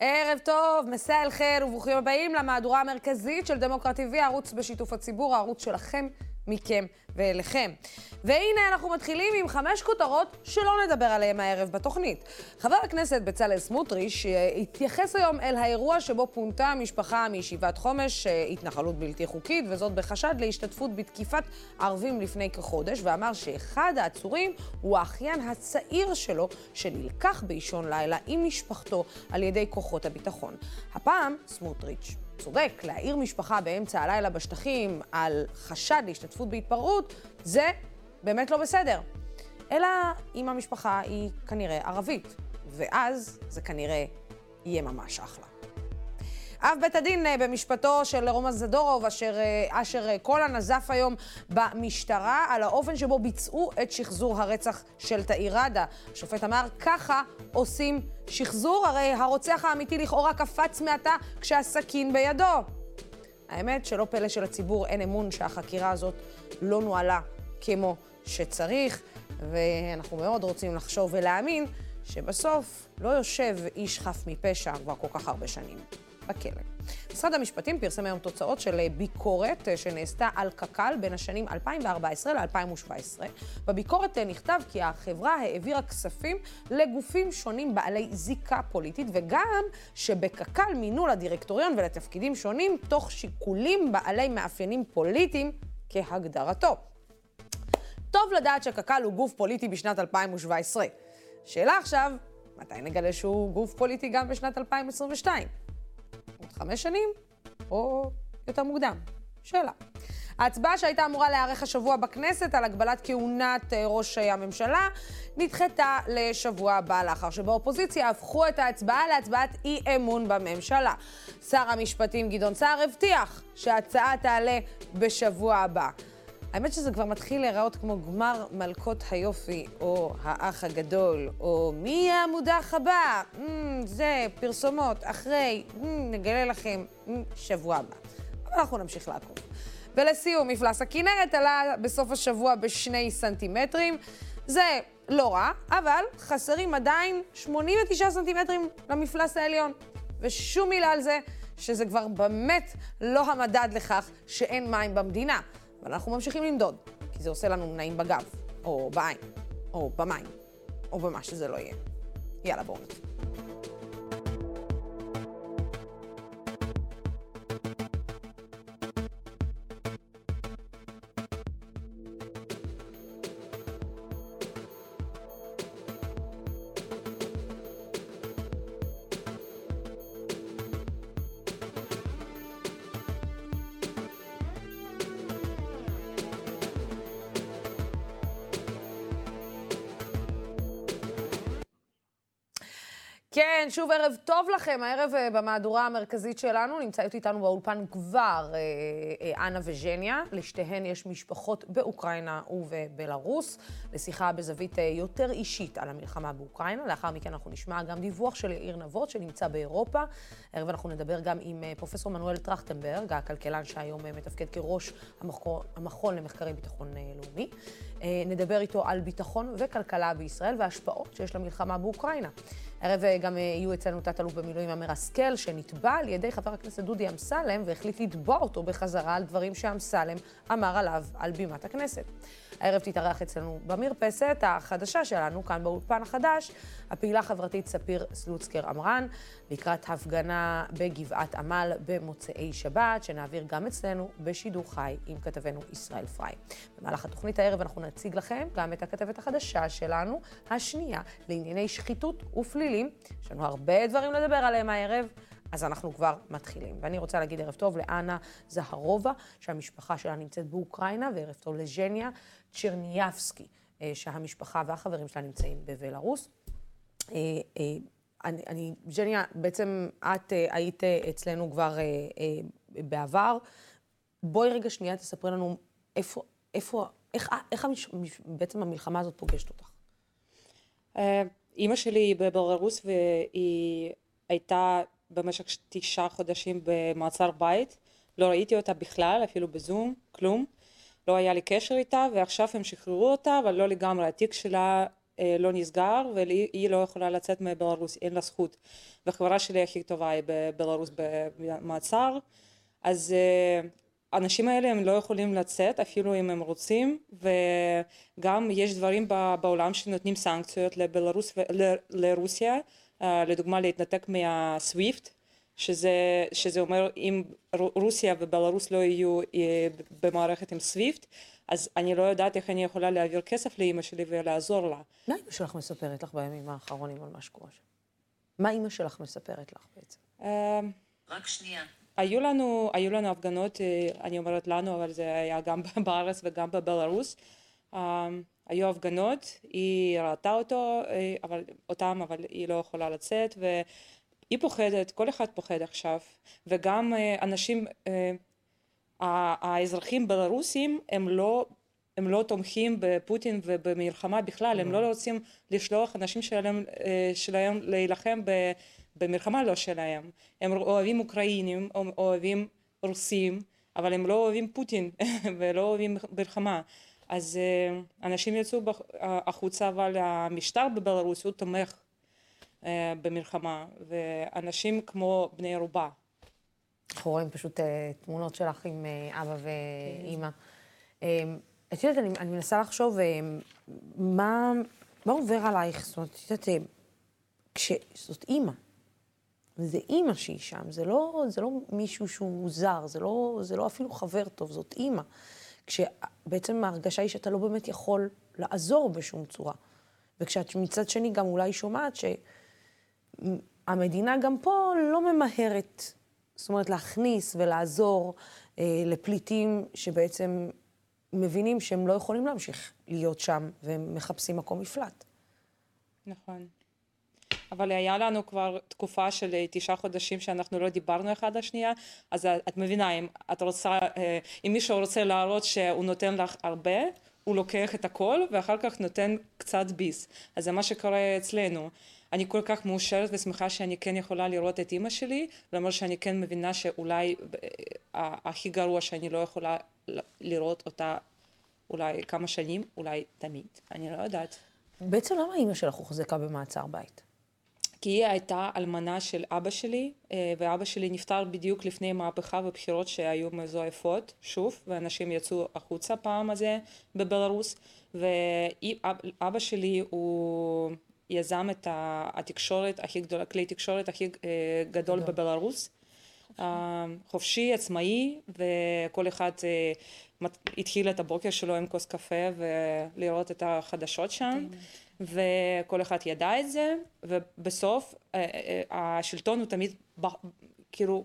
ערב טוב, מסע אל חיר וברוכים הבאים למהדורה המרכזית של דמוקרט TV, הערוץ בשיתוף הציבור, הערוץ שלכם, מכם ואליכם. והנה אנחנו מתחילים עם חמש כותרות שלא נדבר עליהן הערב בתוכנית. חבר הכנסת בצלאל סמוטריץ' התייחס היום אל האירוע שבו פונתה משפחה מישיבת חומש, אה, התנחלות בלתי חוקית, וזאת בחשד להשתתפות בתקיפת ערבים לפני כחודש, ואמר שאחד העצורים הוא האחיין הצעיר שלו, שנלקח באישון לילה עם משפחתו על ידי כוחות הביטחון. הפעם סמוטריץ' צודק, להעיר משפחה באמצע הלילה בשטחים על חשד להשתתפות בהתפרעות, זה באמת לא בסדר. אלא אם המשפחה היא כנראה ערבית, ואז זה כנראה יהיה ממש אחלה. אב בית הדין אה, במשפטו של רומן זדורוב, אשר, אה, אשר אה, קולה נזף היום במשטרה על האופן שבו ביצעו את שחזור הרצח של תאיר ראדה. השופט אמר, ככה עושים שחזור, הרי הרוצח האמיתי לכאורה קפץ מעתה כשהסכין בידו. האמת שלא פלא שלציבור אין אמון שהחקירה הזאת לא נוהלה כמו שצריך, ואנחנו מאוד רוצים לחשוב ולהאמין שבסוף לא יושב איש חף מפשע כבר כל כך הרבה שנים. בכלא. משרד המשפטים פרסם היום תוצאות של אה, ביקורת אה, שנעשתה על קק"ל בין השנים 2014 ל-2017. בביקורת אה, נכתב כי החברה העבירה כספים לגופים שונים בעלי זיקה פוליטית, וגם שבקק"ל מינו לדירקטוריון ולתפקידים שונים תוך שיקולים בעלי מאפיינים פוליטיים כהגדרתו. טוב לדעת שקק"ל הוא גוף פוליטי בשנת 2017. שאלה עכשיו, מתי נגלה שהוא גוף פוליטי גם בשנת 2022? עוד חמש שנים, או יותר מוקדם? שאלה. ההצבעה שהייתה אמורה להיערך השבוע בכנסת על הגבלת כהונת אה, ראש הממשלה נדחתה לשבוע הבא, לאחר שבאופוזיציה הפכו את ההצבעה להצבעת אי אמון בממשלה. שר המשפטים גדעון סער הבטיח שההצעה תעלה בשבוע הבא. האמת שזה כבר מתחיל להיראות כמו גמר מלכות היופי, או האח הגדול, או מי המודח הבא? Mm, זה, פרסומות, אחרי, mm, נגלה לכם mm, שבוע הבא. אבל אנחנו נמשיך לעקוב. ולסיום, מפלס הכנרת עלה בסוף השבוע בשני סנטימטרים. זה לא רע, אבל חסרים עדיין 89 סנטימטרים למפלס העליון. ושום מילה על זה שזה כבר באמת לא המדד לכך שאין מים במדינה. אבל אנחנו ממשיכים למדוד, כי זה עושה לנו נעים בגב, או בעין, או במים, או במה שזה לא יהיה. יאללה, בואו נתחיל. שוב ערב טוב לכם. הערב אה, במהדורה המרכזית שלנו נמצאת איתנו באולפן כבר אה, אה, אנה וז'ניה. לשתיהן יש משפחות באוקראינה ובבלארוס. לשיחה בזווית יותר אישית על המלחמה באוקראינה. לאחר מכן אנחנו נשמע גם דיווח של יאיר נבות שנמצא באירופה. הערב אנחנו נדבר גם עם פרופסור מנואל טרכטנברג, הכלכלן שהיום מתפקד כראש המכון, המכון למחקרי ביטחון לאומי. נדבר איתו על ביטחון וכלכלה בישראל וההשפעות שיש למלחמה באוקראינה. הערב אה, גם אה, יהיו אצלנו תת-אלוף במילואים אמיר השכל, שנתבע על ידי חבר הכנסת דודי אמסלם והחליט לתבוע אותו בחזרה על דברים שאמסלם אמר עליו על בימת הכנסת. הערב תתארח אצלנו במרפסת החדשה שלנו, כאן באולפן החדש, הפעילה החברתית ספיר סלוצקר עמרן, לקראת הפגנה בגבעת עמל במוצאי שבת, שנעביר גם אצלנו בשידור חי עם כתבנו ישראל פריי. במהלך התוכנית הערב אנחנו נציג לכם גם את הכתבת החדשה שלנו, השנייה לענייני שחיתות ופלילים. יש לנו הרבה דברים לדבר עליהם הערב. אז אנחנו כבר מתחילים. ואני רוצה להגיד ערב טוב לאנה זהרובה, שהמשפחה שלה נמצאת באוקראינה, וערב טוב לז'ניה צ'רניאבסקי, אה, שהמשפחה והחברים שלה נמצאים בבלארוס. אה, אה, אני, אני, ז'ניה, בעצם את היית אצלנו כבר בעבר. בואי רגע שנייה תספרי לנו איפה, איפה, איך, איך המש, בעצם המלחמה הזאת פוגשת אותך. אימא שלי היא בבלרוס והיא הייתה במשך תשעה חודשים במעצר בית, לא ראיתי אותה בכלל, אפילו בזום, כלום, לא היה לי קשר איתה, ועכשיו הם שחררו אותה, אבל לא לגמרי, התיק שלה לא נסגר והיא לא יכולה לצאת מבלארוס, אין לה זכות. והחברה שלי הכי טובה היא בבלארוס במעצר, אז האנשים האלה הם לא יכולים לצאת אפילו אם הם רוצים וגם יש דברים בעולם שנותנים סנקציות לבלרוס ולרוסיה לדוגמה להתנתק מהסוויפט שזה, שזה אומר אם רוסיה ובלרוס לא יהיו במערכת עם סוויפט אז אני לא יודעת איך אני יכולה להעביר כסף לאימא שלי ולעזור לה. מה אימא שלך מספרת לך בימים האחרונים על מה שקורה שם? מה אימא שלך מספרת לך בעצם? רק שנייה. היו לנו, היו לנו הפגנות, אני אומרת לנו, אבל זה היה גם בארץ וגם בבלארוס. היו הפגנות, היא ראתה אותו, אבל, אותם, אבל היא לא יכולה לצאת, והיא פוחדת, כל אחד פוחד עכשיו, וגם אנשים, האזרחים בלרוסים הם לא הם לא תומכים בפוטין ובמלחמה בכלל, הם לא רוצים לשלוח אנשים שלהם, שלהם להילחם במלחמה לא שלהם. הם אוהבים אוקראינים, אוהבים רוסים, אבל הם לא אוהבים פוטין ולא אוהבים מלחמה. אז אנשים יצאו החוצה, אבל המשטר בבלארוס הוא תומך במלחמה, ואנשים כמו בני ערובה. אנחנו רואים פשוט תמונות שלך עם אבא ואימא. את יודעת, אני, אני מנסה לחשוב מה, מה עובר עלייך, זאת אומרת, את יודעת, כשזאת אימא, זה אימא שהיא שם, זה לא, זה לא מישהו שהוא זר, זה לא, זה לא אפילו חבר טוב, זאת אימא. כשבעצם ההרגשה היא שאתה לא באמת יכול לעזור בשום צורה. וכשאת מצד שני גם אולי שומעת שהמדינה גם פה לא ממהרת, זאת אומרת, להכניס ולעזור אה, לפליטים שבעצם מבינים שהם לא יכולים להמשיך להיות שם, והם מחפשים מקום מפלט. נכון. אבל היה לנו כבר תקופה של תשעה חודשים שאנחנו לא דיברנו אחד לשנייה, אז את מבינה, אם את רוצה, אם מישהו רוצה להראות שהוא נותן לך הרבה, הוא לוקח את הכל ואחר כך נותן קצת ביס. אז זה מה שקורה אצלנו. אני כל כך מאושרת ושמחה שאני כן יכולה לראות את אימא שלי, למרות שאני כן מבינה שאולי הכי גרוע שאני לא יכולה לראות אותה אולי כמה שנים, אולי תמיד, אני לא יודעת. בעצם למה אימא שלך הוחזקה במעצר בית? כי היא הייתה אלמנה של אבא שלי, ואבא שלי נפטר בדיוק לפני מהפכה ובחירות שהיו מזויפות, שוב, ואנשים יצאו החוצה פעם הזה בבלארוס, ואבא שלי הוא יזם את התקשורת הכי גדולה, כלי תקשורת הכי גדול בבלארוס. חופשי, עצמאי, וכל אחד התחיל את הבוקר שלו עם כוס קפה ולראות את החדשות שם. וכל אחד ידע את זה, ובסוף השלטון הוא תמיד כאילו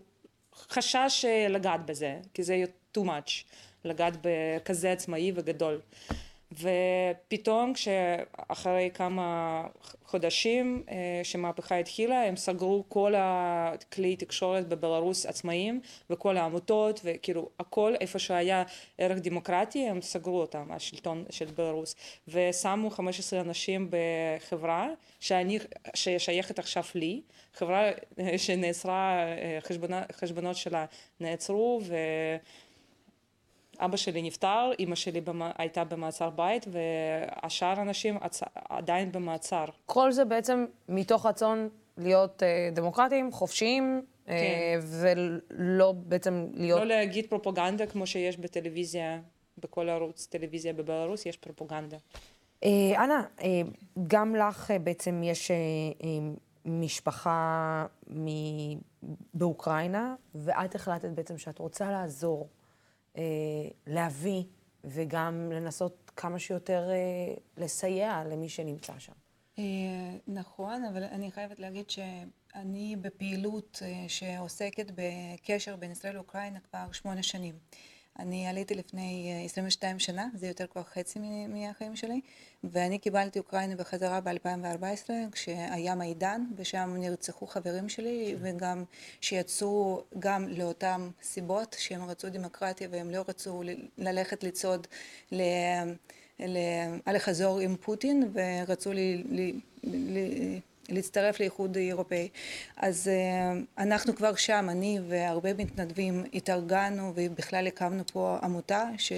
חשש לגעת בזה, כי זה too much, לגעת בכזה עצמאי וגדול. ופתאום כשאחרי כמה חודשים שמהפכה התחילה הם סגרו כל הכלי תקשורת בבלארוס עצמאיים וכל העמותות וכאילו הכל איפה שהיה ערך דמוקרטי הם סגרו אותם השלטון של בלארוס ושמו 15 אנשים בחברה שאני ששייכת עכשיו לי חברה שנעצרה חשבונות שלה נעצרו ו... אבא שלי נפטר, אימא שלי במה, הייתה במעצר בית, והשאר האנשים עצ... עדיין במעצר. כל זה בעצם מתוך רצון להיות אה, דמוקרטיים, חופשיים, אה, כן. אה, ולא בעצם להיות... לא להגיד פרופגנדה כמו שיש בטלוויזיה, בכל ערוץ טלוויזיה בבלארוס, יש פרופגנדה. אה, אנה, אה, גם לך אה, בעצם יש אה, אה, משפחה מ... באוקראינה, ואת החלטת בעצם שאת רוצה לעזור. אה, להביא וגם לנסות כמה שיותר אה, לסייע למי שנמצא שם. אה, נכון, אבל אני חייבת להגיד שאני בפעילות שעוסקת בקשר בין ישראל לאוקראינה כבר שמונה שנים. אני עליתי לפני 22 שנה, זה יותר כבר חצי מהחיים שלי, ואני קיבלתי אוקראינה בחזרה ב-2014, כשהיה מידן, ושם נרצחו חברים שלי, וגם שיצאו גם לאותן סיבות, שהם רצו דמוקרטיה והם לא רצו ללכת לצעוד ל... לחזור עם פוטין, ורצו לי, לי, לי, להצטרף לאיחוד האירופאי. אז אנחנו כבר שם, אני והרבה מתנדבים התארגנו ובכלל הקמנו פה עמותה ש...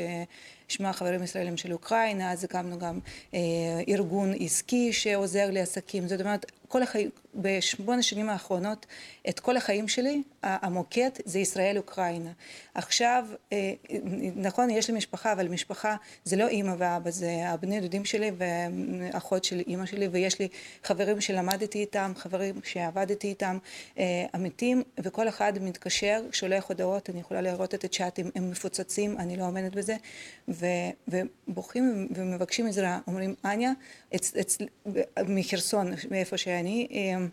לשמוע חברים ישראלים של אוקראינה, אז הקמנו גם אה, ארגון עסקי שעוזר לעסקים, זאת אומרת כל החיים, בשמונה שנים האחרונות, את כל החיים שלי, המוקד זה ישראל-אוקראינה. עכשיו, אה, נכון, יש לי משפחה, אבל משפחה זה לא אימא ואבא, זה הבני דודים שלי ואחות של אימא שלי, ויש לי חברים שלמדתי איתם, חברים שעבדתי איתם, אה, אמיתים, וכל אחד מתקשר, שולח הודעות, אני יכולה לראות את הצ'אטים, הם מפוצצים, אני לא עומדת בזה, ובוכים ומבקשים עזרה, אומרים, אניה, מחרסון, מאיפה שאני, אה,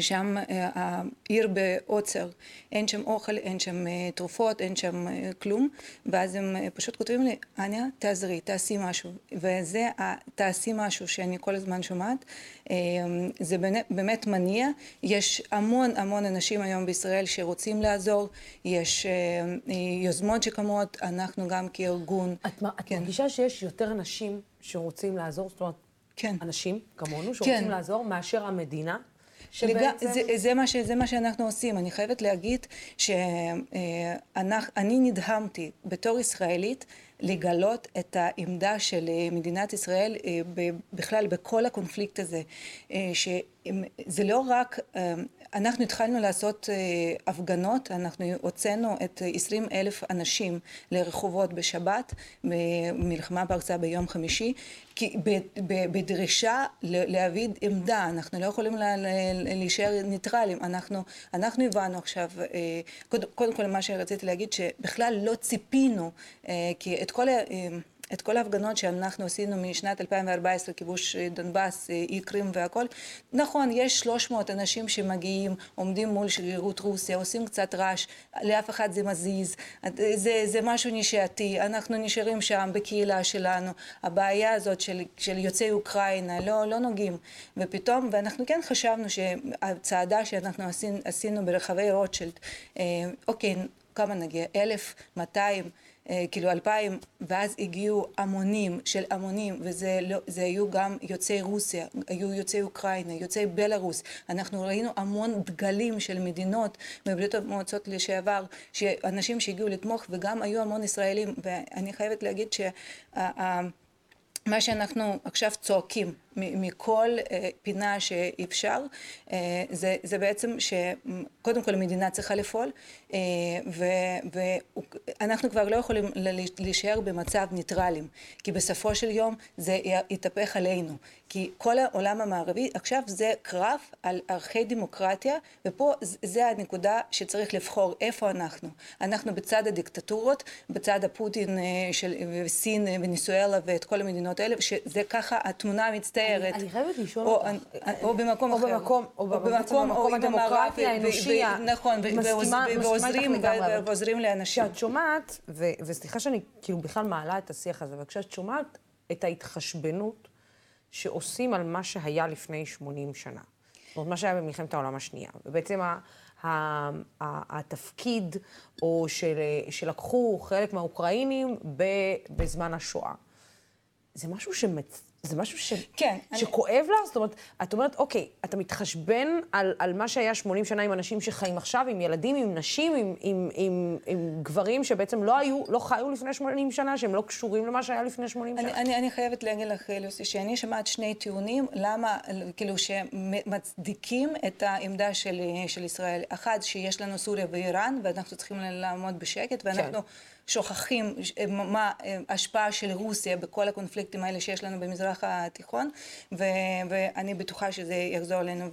שם אה, העיר בעוצר, אין שם אוכל, אין שם אה, תרופות, אין שם כלום, ואז הם פשוט כותבים לי, אניה, תעזרי, תעשי משהו, וזה תעשי משהו שאני כל הזמן שומעת, זה באמת מניע, יש המון המון אנשים היום בישראל שרוצים לעזור, יש יוזמות שקמות, אנחנו גם כארגון. את, את כן. מרגישה שיש יותר אנשים שרוצים לעזור, זאת אומרת, כן. אנשים כמונו שרוצים כן. לעזור, מאשר המדינה? שבעצם... זה, זה, מה ש, זה מה שאנחנו עושים. אני חייבת להגיד שאני נדהמתי בתור ישראלית לגלות את העמדה של מדינת ישראל אה, בכלל בכל הקונפליקט הזה, אה, שזה לא רק אנחנו התחלנו לעשות אה, הפגנות, אנחנו הוצאנו את 20 אלף אנשים לרחובות בשבת, במלחמה פרצה ביום חמישי, כי בדרישה להביא עמדה, אנחנו לא יכולים להישאר ניטרלים, אנחנו, אנחנו הבנו עכשיו, אה, קודם כל מה שרציתי להגיד, שבכלל לא ציפינו, אה, כי את כל את כל ההפגנות שאנחנו עשינו משנת 2014, כיבוש דונבאס, אי קרים והכל, נכון, יש 300 אנשים שמגיעים, עומדים מול שגרירות רוסיה, עושים קצת רעש, לאף אחד זה מזיז, זה, זה משהו נשאתי, אנחנו נשארים שם בקהילה שלנו, הבעיה הזאת של, של יוצאי אוקראינה, לא, לא נוגעים, ופתאום, ואנחנו כן חשבנו שהצעדה שאנחנו עשינו, עשינו ברחבי רוטשילד, אה, אוקיי, כמה נגיע? אלף, מאתיים. אה, כאילו אלפיים, ואז הגיעו המונים של המונים, וזה לא, היו גם יוצאי רוסיה, היו יוצאי אוקראינה, יוצאי בלארוס, אנחנו ראינו המון דגלים של מדינות מברית המועצות לשעבר, שאנשים שהגיעו לתמוך, וגם היו המון ישראלים, ואני חייבת להגיד שה... מה שאנחנו עכשיו צועקים מכל אה, פינה שאפשר, אה, זה, זה בעצם שקודם כל המדינה צריכה לפעול, אה, ואנחנו כבר לא יכולים להישאר במצב ניטרלים, כי בסופו של יום זה יתהפך עלינו, כי כל העולם המערבי עכשיו זה קרב על ערכי דמוקרטיה, ופה זה הנקודה שצריך לבחור איפה אנחנו. אנחנו בצד הדיקטטורות, בצד הפוטין של סין, וניסואלה ואת כל המדינות האלה, שזה ככה התמונה המצטערת. מצטערת. אני חייבת לשאול אותך. או במקום אחר. או במקום, או הדמוקרטי האנושי. נכון, ועוזרים לאנשים. כשאת שומעת, וסליחה שאני כאילו בכלל מעלה את השיח הזה, אבל כשאת שומעת את ההתחשבנות שעושים על מה שהיה לפני 80 שנה. זאת אומרת, מה שהיה במלחמת העולם השנייה. ובעצם התפקיד, או שלקחו חלק מהאוקראינים בזמן השואה. זה משהו שמצ... זה משהו ש... כן. שכואב אני... לך? זאת אומרת, את אומרת, אוקיי, אתה מתחשבן על, על מה שהיה 80 שנה עם אנשים שחיים עכשיו, עם ילדים, עם נשים, עם, עם, עם, עם גברים שבעצם לא היו, לא חיו לפני 80 שנה, שהם לא קשורים למה שהיה לפני 80 אני, שנה. אני, אני חייבת להגיד לך, לוסי, שאני שומעת שני טיעונים, למה, כאילו, שמצדיקים את העמדה של, של ישראל. אחד, שיש לנו סוריה ואיראן, ואנחנו צריכים לעמוד בשקט, ואנחנו... כן. שוכחים מה ההשפעה של רוסיה בכל הקונפליקטים האלה שיש לנו במזרח התיכון, ו- ואני בטוחה שזה יחזור אלינו.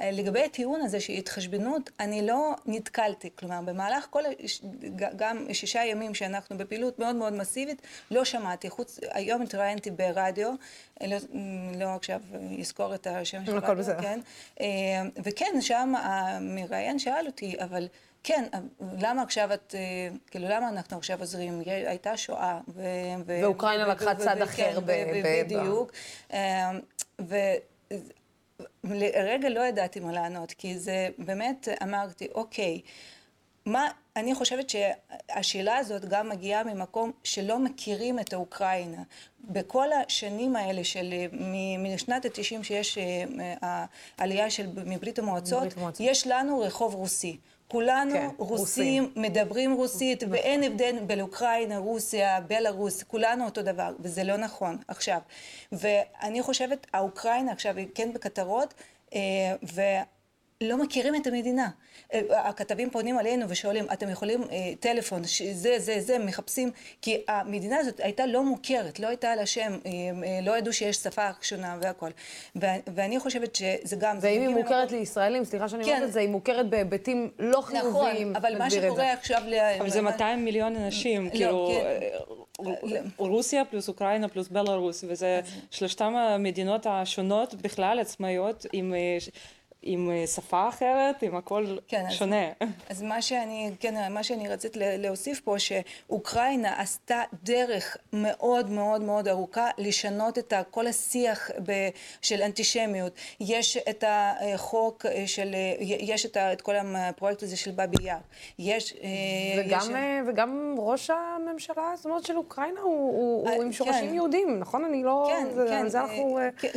ולגבי הטיעון הזה של התחשבנות, אני לא נתקלתי, כלומר במהלך כל, גם שישה ימים שאנחנו בפעילות מאוד מאוד מסיבית, לא שמעתי, חוץ, היום התראיינתי ברדיו, לא, לא עכשיו אזכור את השם של הרדיו, כן, אה, וכן, שם המראיין שאל אותי, אבל כן, למה עכשיו את, אה, כאילו, למה אנחנו עכשיו עוזרים? הייתה שואה. ו, ו, ואוקראינה לקחה צד אחר. בדיוק. אה, ולרגע לא ידעתי מה לענות, כי זה באמת, אמרתי, אוקיי, מה, אני חושבת שהשאלה הזאת גם מגיעה ממקום שלא מכירים את האוקראינה. בכל השנים האלה של משנת התשעים שיש העלייה של מברית המועצות, יש לנו רחוב רוסי. כולנו כן, רוסים, רוסים, מדברים רוסית, נכון. ואין הבדל בין אוקראינה, רוסיה, בלארוס, כולנו אותו דבר, וזה לא נכון עכשיו. ואני חושבת, האוקראינה עכשיו היא כן בכותרות, ולא מכירים את המדינה. הכתבים פונים אלינו ושואלים, אתם יכולים אה, טלפון, זה, זה, זה, מחפשים, כי המדינה הזאת הייתה לא מוכרת, לא הייתה לה שם, אה, אה, לא ידעו שיש שפה שונה והכל. ואני חושבת שזה גם... ואם היא מוכרת ממקום... לישראלים, סליחה שאני אומרת כן. את זה, היא מוכרת בהיבטים לא נכון, חיוביים. נכון, אבל מה שקורה עכשיו... אבל זה 200 מיליון אנשים, לא, כאילו... כן. רוסיה פלוס אוקראינה פלוס בלארוס, וזה שלושתם המדינות השונות בכלל עצמאיות עם עם אה, שפה אחרת, עם הכל כן, שונה. אז, אז מה שאני, כן, מה שאני רציתי להוסיף פה, שאוקראינה עשתה דרך מאוד מאוד מאוד ארוכה לשנות את כל השיח ב, של אנטישמיות. יש את החוק של, יש את, את כל הפרויקט הזה של באבי יאר. יש... אה, וגם, יש... אה, וגם ראש הממשלה, זאת אומרת, של אוקראינה הוא, הוא, הוא עם שורשים כן. יהודים, נכון? אני לא... כן, זה, כן. על זה אנחנו... כן,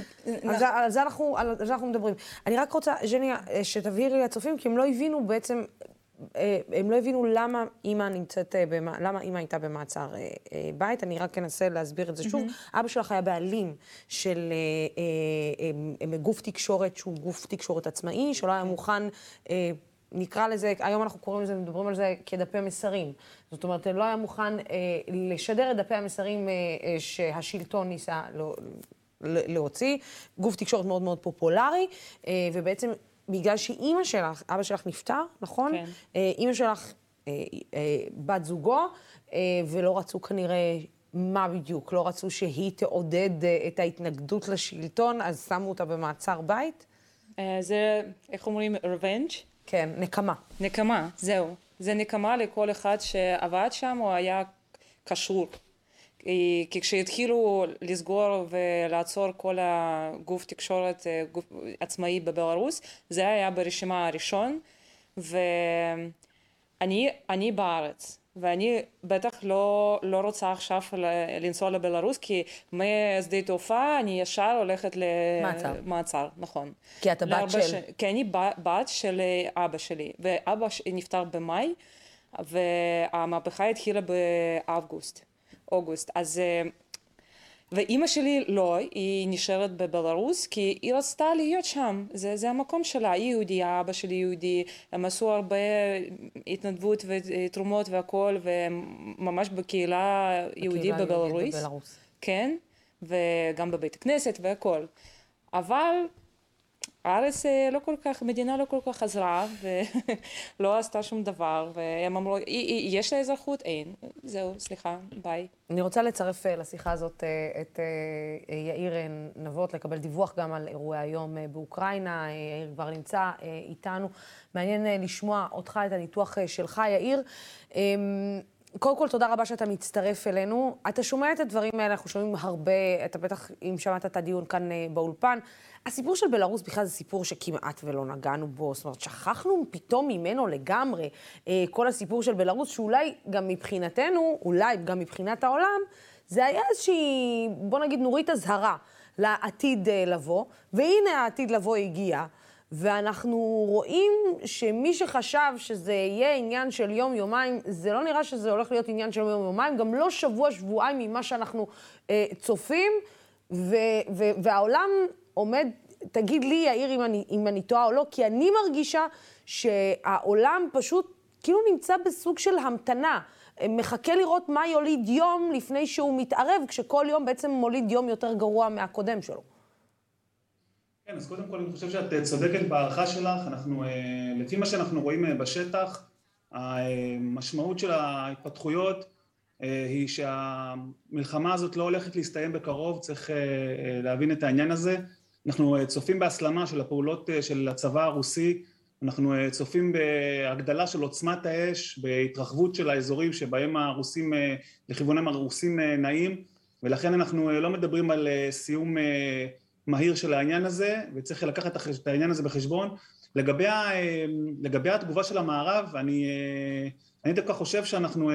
על, זה, על, זה אנחנו, על זה אנחנו מדברים. אני רק רוצה... ז'ני, אה, שתבהירי לצופים, כי הם לא הבינו בעצם, אה, הם לא הבינו למה אימא נמצאת, אה, למה אימא הייתה במעצר בית. אני רק אנסה להסביר את זה שוב. Mm-hmm. אבא שלך היה בעלים של גוף תקשורת שהוא גוף תקשורת עצמאי, שלא היה מוכן... נקרא לזה, היום אנחנו קוראים לזה, מדברים על זה כדפי מסרים. זאת אומרת, לא היה מוכן אה, לשדר את דפי המסרים אה, אה, שהשלטון ניסה לא, להוציא. גוף תקשורת מאוד מאוד פופולרי, אה, ובעצם בגלל שאימא שלך, אבא שלך נפטר, נכון? כן. אה, אימא שלך, אה, בת זוגו, ולא רצו כנראה מה בדיוק? לא רצו שהיא תעודד את ההתנגדות לשלטון, אז שמו אותה במעצר בית? זה, איך אומרים, revenge? כן, נקמה. נקמה, זהו. זה נקמה לכל אחד שעבד שם או היה קשור. כי כשהתחילו לסגור ולעצור כל הגוף תקשורת גוף עצמאי בבלארוס, זה היה ברשימה הראשון, ואני בארץ. ואני בטח לא, לא רוצה עכשיו לנסוע לבלארוס, כי משדה תעופה אני ישר הולכת למעצר. נכון. כי אתה בת של... ש... כי אני בת של אבא שלי, ואבא נפטר במאי, והמהפכה התחילה באוגוסט. אוגוסט. אז... אה, ואימא שלי לא, היא נשארת בבלארוס כי היא רצתה להיות שם, זה, זה המקום שלה, היא יהודייה, אבא שלי יהודי, הם עשו הרבה התנדבות ותרומות והכל, וממש בקהילה יהודית בבלארוס. בבלארוס. כן, וגם בבית הכנסת והכל. אבל הארץ אה, לא כל כך, מדינה לא כל כך עזרה ולא עשתה שום דבר והם אמרו, יש לה אזרחות? אין. זהו, סליחה, ביי. אני רוצה לצרף אה, לשיחה הזאת אה, את יאיר נבות, לקבל דיווח גם על אירועי היום באוקראינה. יאיר כבר נמצא איתנו. מעניין לשמוע אותך, את הניתוח שלך, יאיר. אמ, קודם כל, תודה רבה שאתה מצטרף אלינו. אתה שומע את הדברים האלה, אנחנו שומעים הרבה, אתה בטח, אם שמעת את הדיון כאן באולפן, הסיפור של בלרוס בכלל זה סיפור שכמעט ולא נגענו בו, זאת אומרת, שכחנו פתאום ממנו לגמרי אה, כל הסיפור של בלרוס, שאולי גם מבחינתנו, אולי גם מבחינת העולם, זה היה איזושהי, בוא נגיד, נורית אזהרה לעתיד אה, לבוא, והנה העתיד לבוא הגיע. ואנחנו רואים שמי שחשב שזה יהיה עניין של יום-יומיים, זה לא נראה שזה הולך להיות עניין של יום-יומיים, גם לא שבוע-שבועיים ממה שאנחנו אה, צופים, ו- ו- והעולם עומד, תגיד לי, יאיר, אם אני, אם אני טועה או לא, כי אני מרגישה שהעולם פשוט כאילו נמצא בסוג של המתנה. מחכה לראות מה יוליד יום לפני שהוא מתערב, כשכל יום בעצם מוליד יום יותר גרוע מהקודם שלו. כן, אז קודם כל אני חושב שאת צודקת בהערכה שלך. אנחנו, אה, לפי מה שאנחנו רואים אה, בשטח, המשמעות של ההתפתחויות אה, היא שהמלחמה הזאת לא הולכת להסתיים בקרוב, צריך להבין את העניין הזה. אנחנו אה, צופים בהסלמה של הפעולות אה, של הצבא הרוסי, אנחנו אה, צופים בהגדלה של עוצמת האש, בהתרחבות של האזורים שבהם הרוסים, לכיוונם הרוסים נעים, ולכן אנחנו לא מדברים על סיום מהיר של העניין הזה, וצריך לקחת את העניין הזה בחשבון. לגבי, לגבי התגובה של המערב, אני, אני דווקא חושב שאנחנו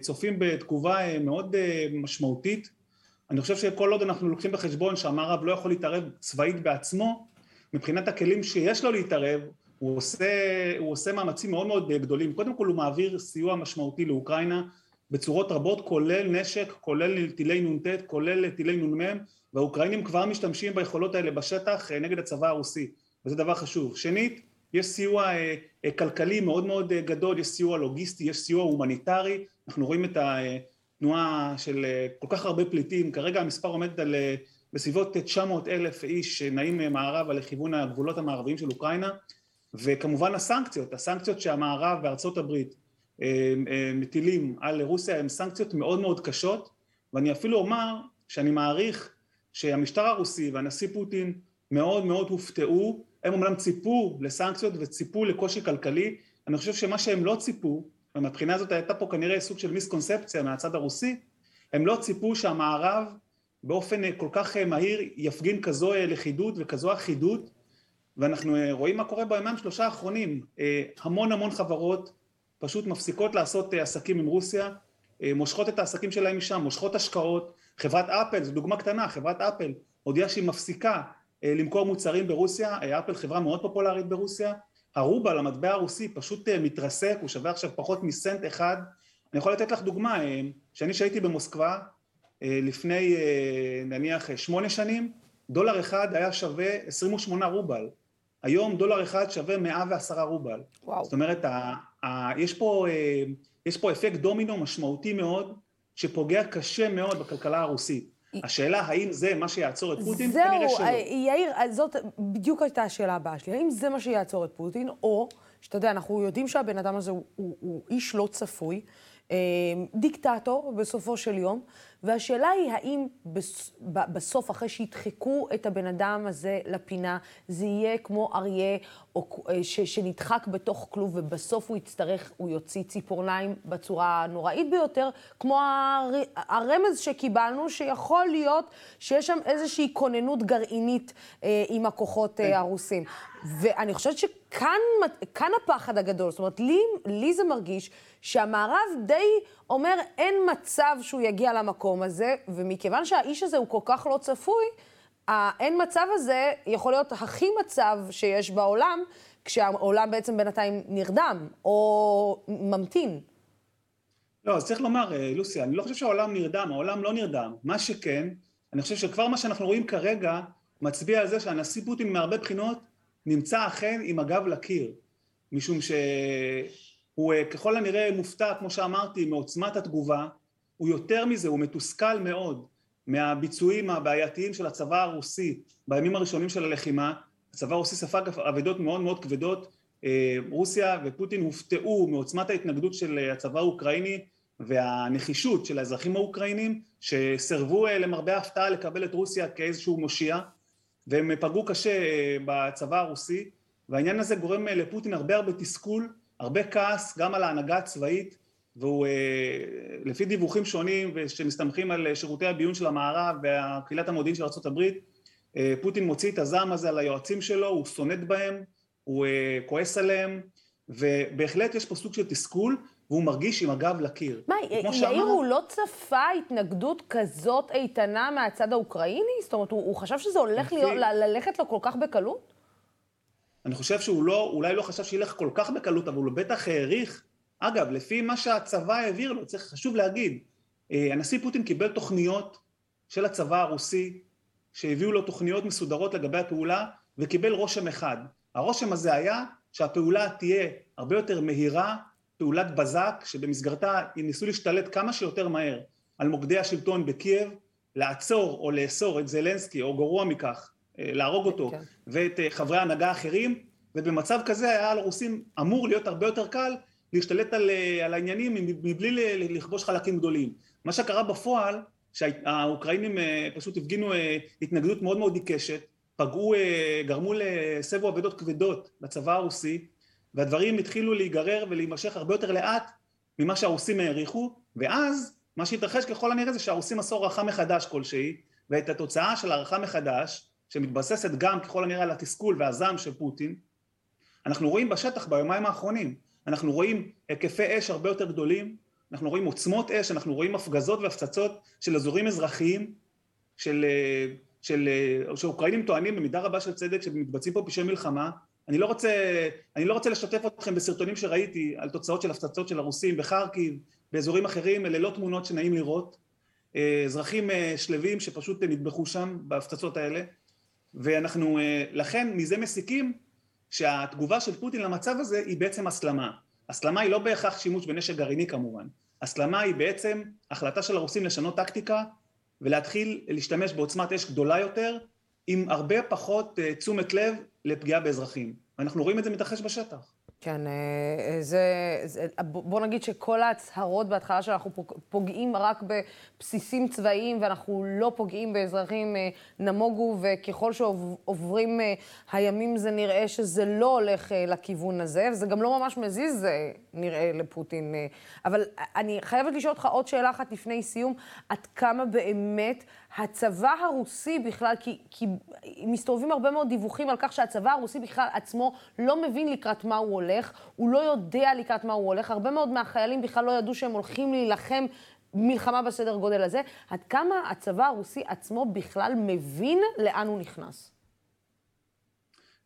צופים בתגובה מאוד משמעותית. אני חושב שכל עוד אנחנו לוקחים בחשבון שהמערב לא יכול להתערב צבאית בעצמו, מבחינת הכלים שיש לו להתערב, הוא עושה, הוא עושה מאמצים מאוד מאוד גדולים. קודם כל הוא מעביר סיוע משמעותי לאוקראינה בצורות רבות, כולל נשק, כולל טילי נ"ט, כולל טילי נ"מ, והאוקראינים כבר משתמשים ביכולות האלה בשטח נגד הצבא הרוסי, וזה דבר חשוב. שנית, יש סיוע אה, אה, כלכלי מאוד מאוד אה, גדול, יש סיוע לוגיסטי, יש סיוע הומניטרי, אנחנו רואים את התנועה של כל כך הרבה פליטים, כרגע המספר עומד על בסביבות 900 אלף איש שנעים מערבה לכיוון הגבולות המערביים של אוקראינה, וכמובן הסנקציות, הסנקציות שהמערב וארצות הברית מטילים על רוסיה הן סנקציות מאוד מאוד קשות, ואני אפילו אומר שאני מעריך שהמשטר הרוסי והנשיא פוטין מאוד מאוד הופתעו, הם אומנם ציפו לסנקציות וציפו לקושי כלכלי, אני חושב שמה שהם לא ציפו, ומבחינה הזאת הייתה פה כנראה סוג של מיסקונספציה מהצד הרוסי, הם לא ציפו שהמערב באופן כל כך מהיר יפגין כזו לכידות וכזו אחידות, ואנחנו רואים מה קורה ביומיים שלושה האחרונים, המון המון חברות פשוט מפסיקות לעשות עסקים עם רוסיה, מושכות את העסקים שלהם משם, מושכות השקעות, חברת אפל, זו דוגמה קטנה, חברת אפל הודיעה שהיא מפסיקה אה, למכור מוצרים ברוסיה, אה, אפל חברה מאוד פופולרית ברוסיה, הרובל, המטבע הרוסי, פשוט אה, מתרסק, הוא שווה עכשיו פחות מסנט אחד. אני יכול לתת לך דוגמה, שאני שהייתי במוסקבה לפני נניח שמונה שנים, דולר אחד היה שווה 28 רובל, היום דולר אחד שווה 110 רובל. וואו. זאת אומרת, ה, ה, יש, פה, יש פה אפקט דומינו משמעותי מאוד, שפוגע קשה מאוד בכלכלה הרוסית. השאלה האם זה מה שיעצור את פוטין? זהו, כנראה שלא. יאיר, זאת בדיוק הייתה השאלה הבאה שלי. האם זה מה שיעצור את פוטין, או שאתה יודע, אנחנו יודעים שהבן אדם הזה הוא, הוא, הוא איש לא צפוי, אה, דיקטטור בסופו של יום, והשאלה היא האם בסוף, אחרי שידחקו את הבן אדם הזה לפינה, זה יהיה כמו אריה או, אה, ש, שנדחק בתוך כלוב ובסוף הוא יצטרך, הוא יוציא ציפורניים בצורה הנוראית ביותר, כמו הר, הרמז שקיבלנו, שיכול להיות שיש שם איזושהי כוננות גרעינית אה, עם הכוחות אה, הרוסים. ואני חושבת שכאן הפחד הגדול, זאת אומרת, לי, לי זה מרגיש שהמערב די אומר, אין מצב שהוא יגיע למקום הזה, ומכיוון שהאיש הזה הוא כל כך לא צפוי, האין מצב הזה יכול להיות הכי מצב שיש בעולם, כשהעולם בעצם בינתיים נרדם, או ממתין. לא, אז צריך לומר, אה, לוסי, אני לא חושב שהעולם נרדם, העולם לא נרדם. מה שכן, אני חושב שכבר מה שאנחנו רואים כרגע, מצביע על זה שהנשיא פוטין מהרבה בחינות נמצא אכן עם הגב לקיר. משום שהוא אה, ככל הנראה מופתע, כמו שאמרתי, מעוצמת התגובה, הוא יותר מזה, הוא מתוסכל מאוד מהביצועים הבעייתיים של הצבא הרוסי בימים הראשונים של הלחימה. הצבא הרוסי ספג אבדות מאוד מאוד כבדות. אה, רוסיה ופוטין הופתעו מעוצמת ההתנגדות של הצבא האוקראיני והנחישות של האזרחים האוקראינים שסרבו אה, למרבה ההפתעה לקבל את רוסיה כאיזשהו מושיע והם פגעו קשה בצבא הרוסי והעניין הזה גורם לפוטין הרבה הרבה תסכול, הרבה כעס גם על ההנהגה הצבאית והוא אה, לפי דיווחים שונים שמסתמכים על שירותי הביון של המערב וקהילת המודיעין של ארה"ב אה, פוטין מוציא את הזעם הזה על היועצים שלו, הוא סונט בהם, הוא אה, כועס עליהם ובהחלט יש פה סוג של תסכול והוא מרגיש עם הגב לקיר. מה, יאיר שאמר... הוא לא צפה התנגדות כזאת איתנה מהצד האוקראיני? זאת אומרת, הוא, הוא חשב שזה הולך. להיות, ל- ללכת לו כל כך בקלות? אני חושב שהוא לא, אולי לא חשב שילך כל כך בקלות, אבל הוא בטח העריך אגב, לפי מה שהצבא העביר לו, צריך חשוב להגיד, אה, הנשיא פוטין קיבל תוכניות של הצבא הרוסי, שהביאו לו תוכניות מסודרות לגבי הפעולה, וקיבל רושם אחד. הרושם הזה היה שהפעולה תהיה הרבה יותר מהירה, פעולת בזק, שבמסגרתה ניסו להשתלט כמה שיותר מהר על מוקדי השלטון בקייב, לעצור או לאסור את זלנסקי, או גרוע מכך, אה, להרוג אותו, כן. ואת אה, חברי ההנהגה האחרים, ובמצב כזה היה לרוסים אמור להיות הרבה יותר קל להשתלט על, אה, על העניינים מבלי לכבוש חלקים גדולים. מה שקרה בפועל, שהאוקראינים אה, פשוט הפגינו אה, התנגדות מאוד מאוד עיקשת, פגעו, גרמו לסבו אבדות כבדות בצבא הרוסי, והדברים התחילו להיגרר ולהימשך הרבה יותר לאט ממה שהרוסים העריכו, ואז מה שהתרחש ככל הנראה זה שהרוסים עשו הערכה מחדש כלשהי, ואת התוצאה של הערכה מחדש, שמתבססת גם ככל הנראה על התסכול והזעם של פוטין, אנחנו רואים בשטח ביומיים האחרונים, אנחנו רואים היקפי אש הרבה יותר גדולים, אנחנו רואים עוצמות אש, אנחנו רואים הפגזות והפצצות של אזורים אזרחיים, של, של, שאוקראינים טוענים במידה רבה של צדק שמתבצעים פה פשעי מלחמה. אני לא, רוצה, אני לא רוצה לשתף אתכם בסרטונים שראיתי על תוצאות של הפצצות של הרוסים בחרקיב, באזורים אחרים, אלה לא תמונות שנעים לראות. אזרחים שלווים שפשוט נטבחו שם בהפצצות האלה. ואנחנו לכן מזה מסיקים שהתגובה של פוטין למצב הזה היא בעצם הסלמה. הסלמה היא לא בהכרח שימוש בנשק גרעיני כמובן. הסלמה היא בעצם החלטה של הרוסים לשנות טקטיקה ולהתחיל להשתמש בעוצמת אש גדולה יותר עם הרבה פחות תשומת לב לפגיעה באזרחים. ואנחנו רואים את זה מתרחש בשטח. כן, זה, זה, בוא נגיד שכל ההצהרות בהתחלה שאנחנו פוגעים רק בבסיסים צבאיים ואנחנו לא פוגעים באזרחים נמוגו, וככל שעוברים הימים זה נראה שזה לא הולך לכיוון הזה, וזה גם לא ממש מזיז נראה לפוטין. אבל אני חייבת לשאול אותך עוד שאלה אחת לפני סיום, עד כמה באמת הצבא הרוסי בכלל, כי, כי מסתובבים הרבה מאוד דיווחים על כך שהצבא הרוסי בכלל עצמו לא מבין לקראת מה הוא הולך, הוא לא יודע לקראת מה הוא הולך, הרבה מאוד מהחיילים בכלל לא ידעו שהם הולכים להילחם מלחמה בסדר גודל הזה. עד כמה הצבא הרוסי עצמו בכלל מבין לאן הוא נכנס?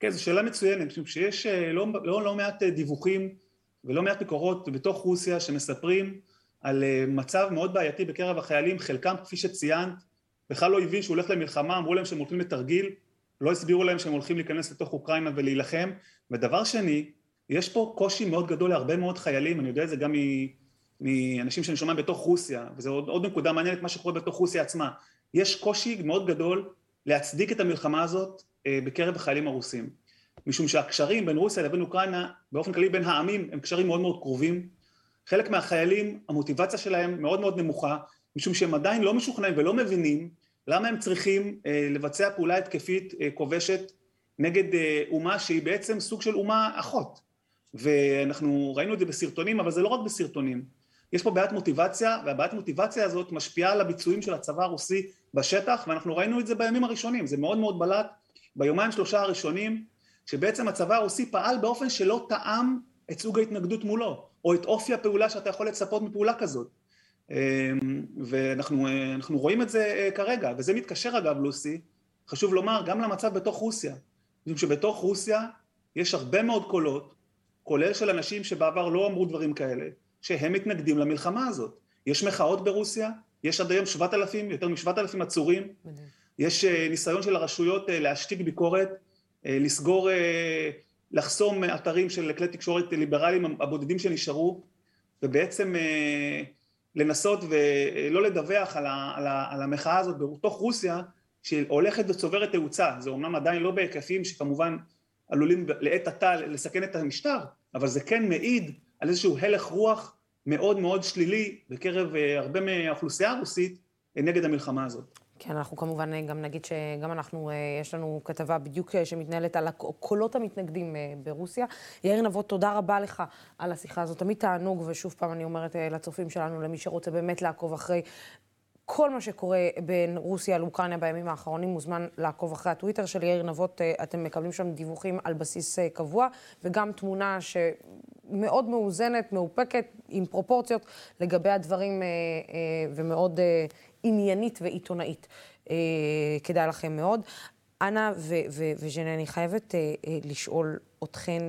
כן, זו שאלה מצוינת, משום שיש לא, לא, לא מעט דיווחים ולא מעט מקורות בתוך רוסיה שמספרים על מצב מאוד בעייתי בקרב החיילים, חלקם, כפי שציינת, בכלל לא הבין שהוא הולך למלחמה, אמרו להם שהם הולכים לתרגיל, לא הסבירו להם שהם הולכים להיכנס לתוך אוקראינה ולהילחם. ודבר שני, יש פה קושי מאוד גדול להרבה מאוד חיילים, אני יודע את זה גם מאנשים שאני שומע בתוך רוסיה, וזו עוד, עוד נקודה מעניינת מה שקורה בתוך רוסיה עצמה. יש קושי מאוד גדול להצדיק את המלחמה הזאת בקרב החיילים הרוסים. משום שהקשרים בין רוסיה לבין אוקראינה, באופן כללי בין העמים, הם קשרים מאוד מאוד קרובים. חלק מהחיילים, המוטיבציה שלהם מאוד מאוד נמוכה, משום שהם עדיין לא משוכנעים ולא מבינים למה הם צריכים לבצע פעולה התקפית כובשת נגד אומה שהיא בעצם סוג של אומה אחות. ואנחנו ראינו את זה בסרטונים, אבל זה לא רק בסרטונים. יש פה בעיית מוטיבציה, והבעיית מוטיבציה הזאת משפיעה על הביצועים של הצבא הרוסי בשטח, ואנחנו ראינו את זה בימים הראשונים, זה מאוד מאוד בלט ביומיים שלושה הראשונים, שבעצם הצבא הרוסי פעל באופן שלא טעם את סוג ההתנגדות מולו, או את אופי הפעולה שאתה יכול לצפות מפעולה כזאת. ואנחנו רואים את זה כרגע, וזה מתקשר אגב לוסי, חשוב לומר, גם למצב בתוך רוסיה. משום שבתוך רוסיה יש הרבה מאוד קולות, כולל של אנשים שבעבר לא אמרו דברים כאלה, שהם מתנגדים למלחמה הזאת. יש מחאות ברוסיה, יש עד היום שבעת אלפים, יותר משבעת אלפים עצורים, יש ניסיון של הרשויות להשתיק ביקורת, לסגור, לחסום אתרים של כלי תקשורת ליברליים הבודדים שנשארו, ובעצם לנסות ולא לדווח על, ה, על, ה, על המחאה הזאת בתוך רוסיה שהולכת וצוברת תאוצה, זה אומנם עדיין לא בהיקפים שכמובן עלולים לעת עתה לסכן את המשטר, אבל זה כן מעיד על איזשהו הלך רוח מאוד מאוד שלילי בקרב הרבה מהאוכלוסייה הרוסית נגד המלחמה הזאת. כן, אנחנו כמובן גם נגיד שגם אנחנו, יש לנו כתבה בדיוק שמתנהלת על הקולות המתנגדים ברוסיה. יאיר נבות, תודה רבה לך על השיחה הזאת. תמיד תענוג, ושוב פעם אני אומרת לצופים שלנו, למי שרוצה באמת לעקוב אחרי כל מה שקורה בין רוסיה לאוקראינה בימים האחרונים, מוזמן לעקוב אחרי הטוויטר של יאיר נבות. אתם מקבלים שם דיווחים על בסיס קבוע, וגם תמונה שמאוד מאוזנת, מאופקת, עם פרופורציות לגבי הדברים, ומאוד עניינית ועיתונאית. כדאי לכם מאוד. אנה וז'נה, אני חייבת לשאול אתכן,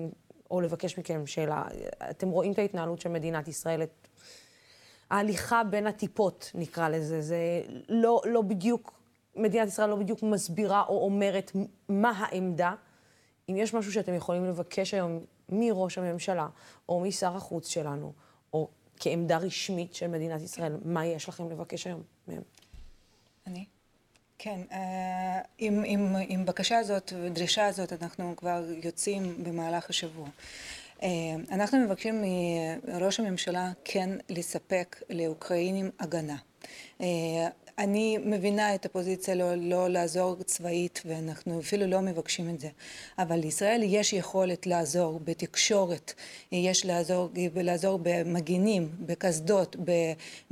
או לבקש מכם שאלה. אתם רואים את ההתנהלות של מדינת ישראל, את ההליכה בין הטיפות, נקרא לזה. זה לא, לא בדיוק, מדינת ישראל לא בדיוק מסבירה או אומרת מה העמדה. אם יש משהו שאתם יכולים לבקש היום מראש הממשלה, או משר החוץ שלנו, או כעמדה רשמית של מדינת ישראל, מה יש לכם לבקש היום מהם? אני? כן, עם, עם, עם בקשה הזאת ודרישה הזאת אנחנו כבר יוצאים במהלך השבוע. אנחנו מבקשים מראש הממשלה כן לספק לאוקראינים הגנה. אני מבינה את הפוזיציה לא, לא לעזור צבאית ואנחנו אפילו לא מבקשים את זה. אבל לישראל יש יכולת לעזור בתקשורת יש לעזור, לעזור במגינים, בקסדות,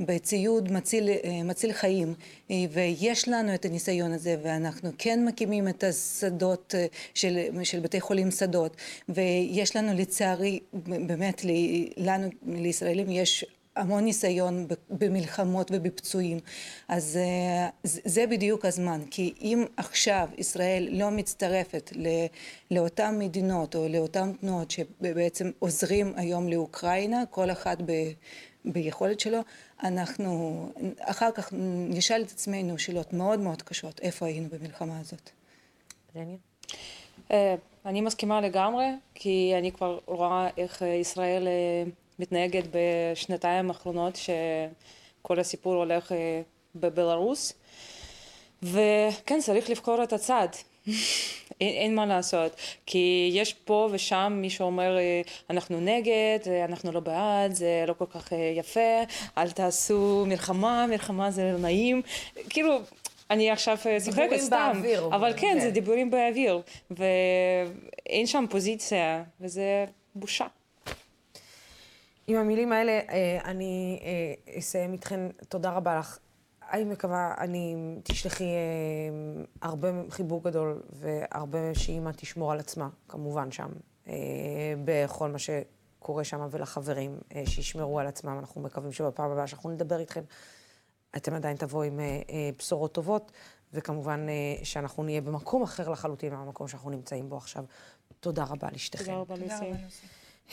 בציוד מציל, מציל חיים ויש לנו את הניסיון הזה ואנחנו כן מקימים את השדות של, של בתי חולים שדות ויש לנו לצערי באמת לנו לישראלים יש המון ניסיון במלחמות ובפצועים אז זה בדיוק הזמן כי אם עכשיו ישראל לא מצטרפת לאותן מדינות או לאותן תנועות שבעצם עוזרים היום לאוקראינה כל אחד ביכולת שלו אנחנו אחר כך נשאל את עצמנו שאלות מאוד מאוד קשות איפה היינו במלחמה הזאת. אני מסכימה לגמרי כי אני כבר רואה איך ישראל מתנהגת בשנתיים האחרונות שכל הסיפור הולך בבלארוס וכן צריך לבחור את הצד. אין, אין מה לעשות. כי יש פה ושם מי שאומר אנחנו נגד אנחנו לא בעד זה לא כל כך יפה אל תעשו מלחמה מלחמה זה נעים. כאילו אני עכשיו צוחקת סתם, באוויר, אבל כן, כן, זה דיבורים באוויר, ואין שם פוזיציה, וזה בושה. עם המילים האלה אה, אני אה, אסיים איתכן. תודה רבה לך. אני מקווה, אני, תשלחי אה, הרבה חיבור גדול והרבה שאימא תשמור על עצמה, כמובן שם, בכל מה שקורה שם, ולחברים שישמרו על עצמם. אנחנו מקווים שבפעם הבאה שאנחנו נדבר איתכם, אתם עדיין תבואו עם בשורות טובות, וכמובן שאנחנו נהיה במקום אחר לחלוטין מהמקום שאנחנו נמצאים בו עכשיו. תודה רבה לשתיכם. תודה רבה, לוסי.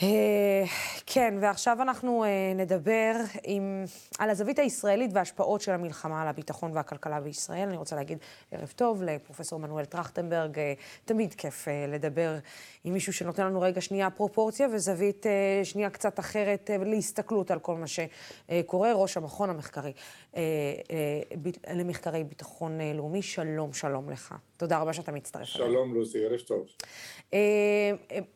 אה, כן, ועכשיו אנחנו אה, נדבר עם, על הזווית הישראלית וההשפעות של המלחמה על הביטחון והכלכלה בישראל. אני רוצה להגיד ערב טוב לפרופסור מנואל טרכטנברג. אה, תמיד כיף לדבר עם מישהו שנותן לנו רגע שנייה פרופורציה וזווית שנייה קצת אחרת להסתכלות על כל מה שקורה. ראש המכון המחקרי למחקרי ביטחון לאומי, שלום, שלום לך. תודה רבה שאתה מצטרף. שלום, לוסי, ערב טוב.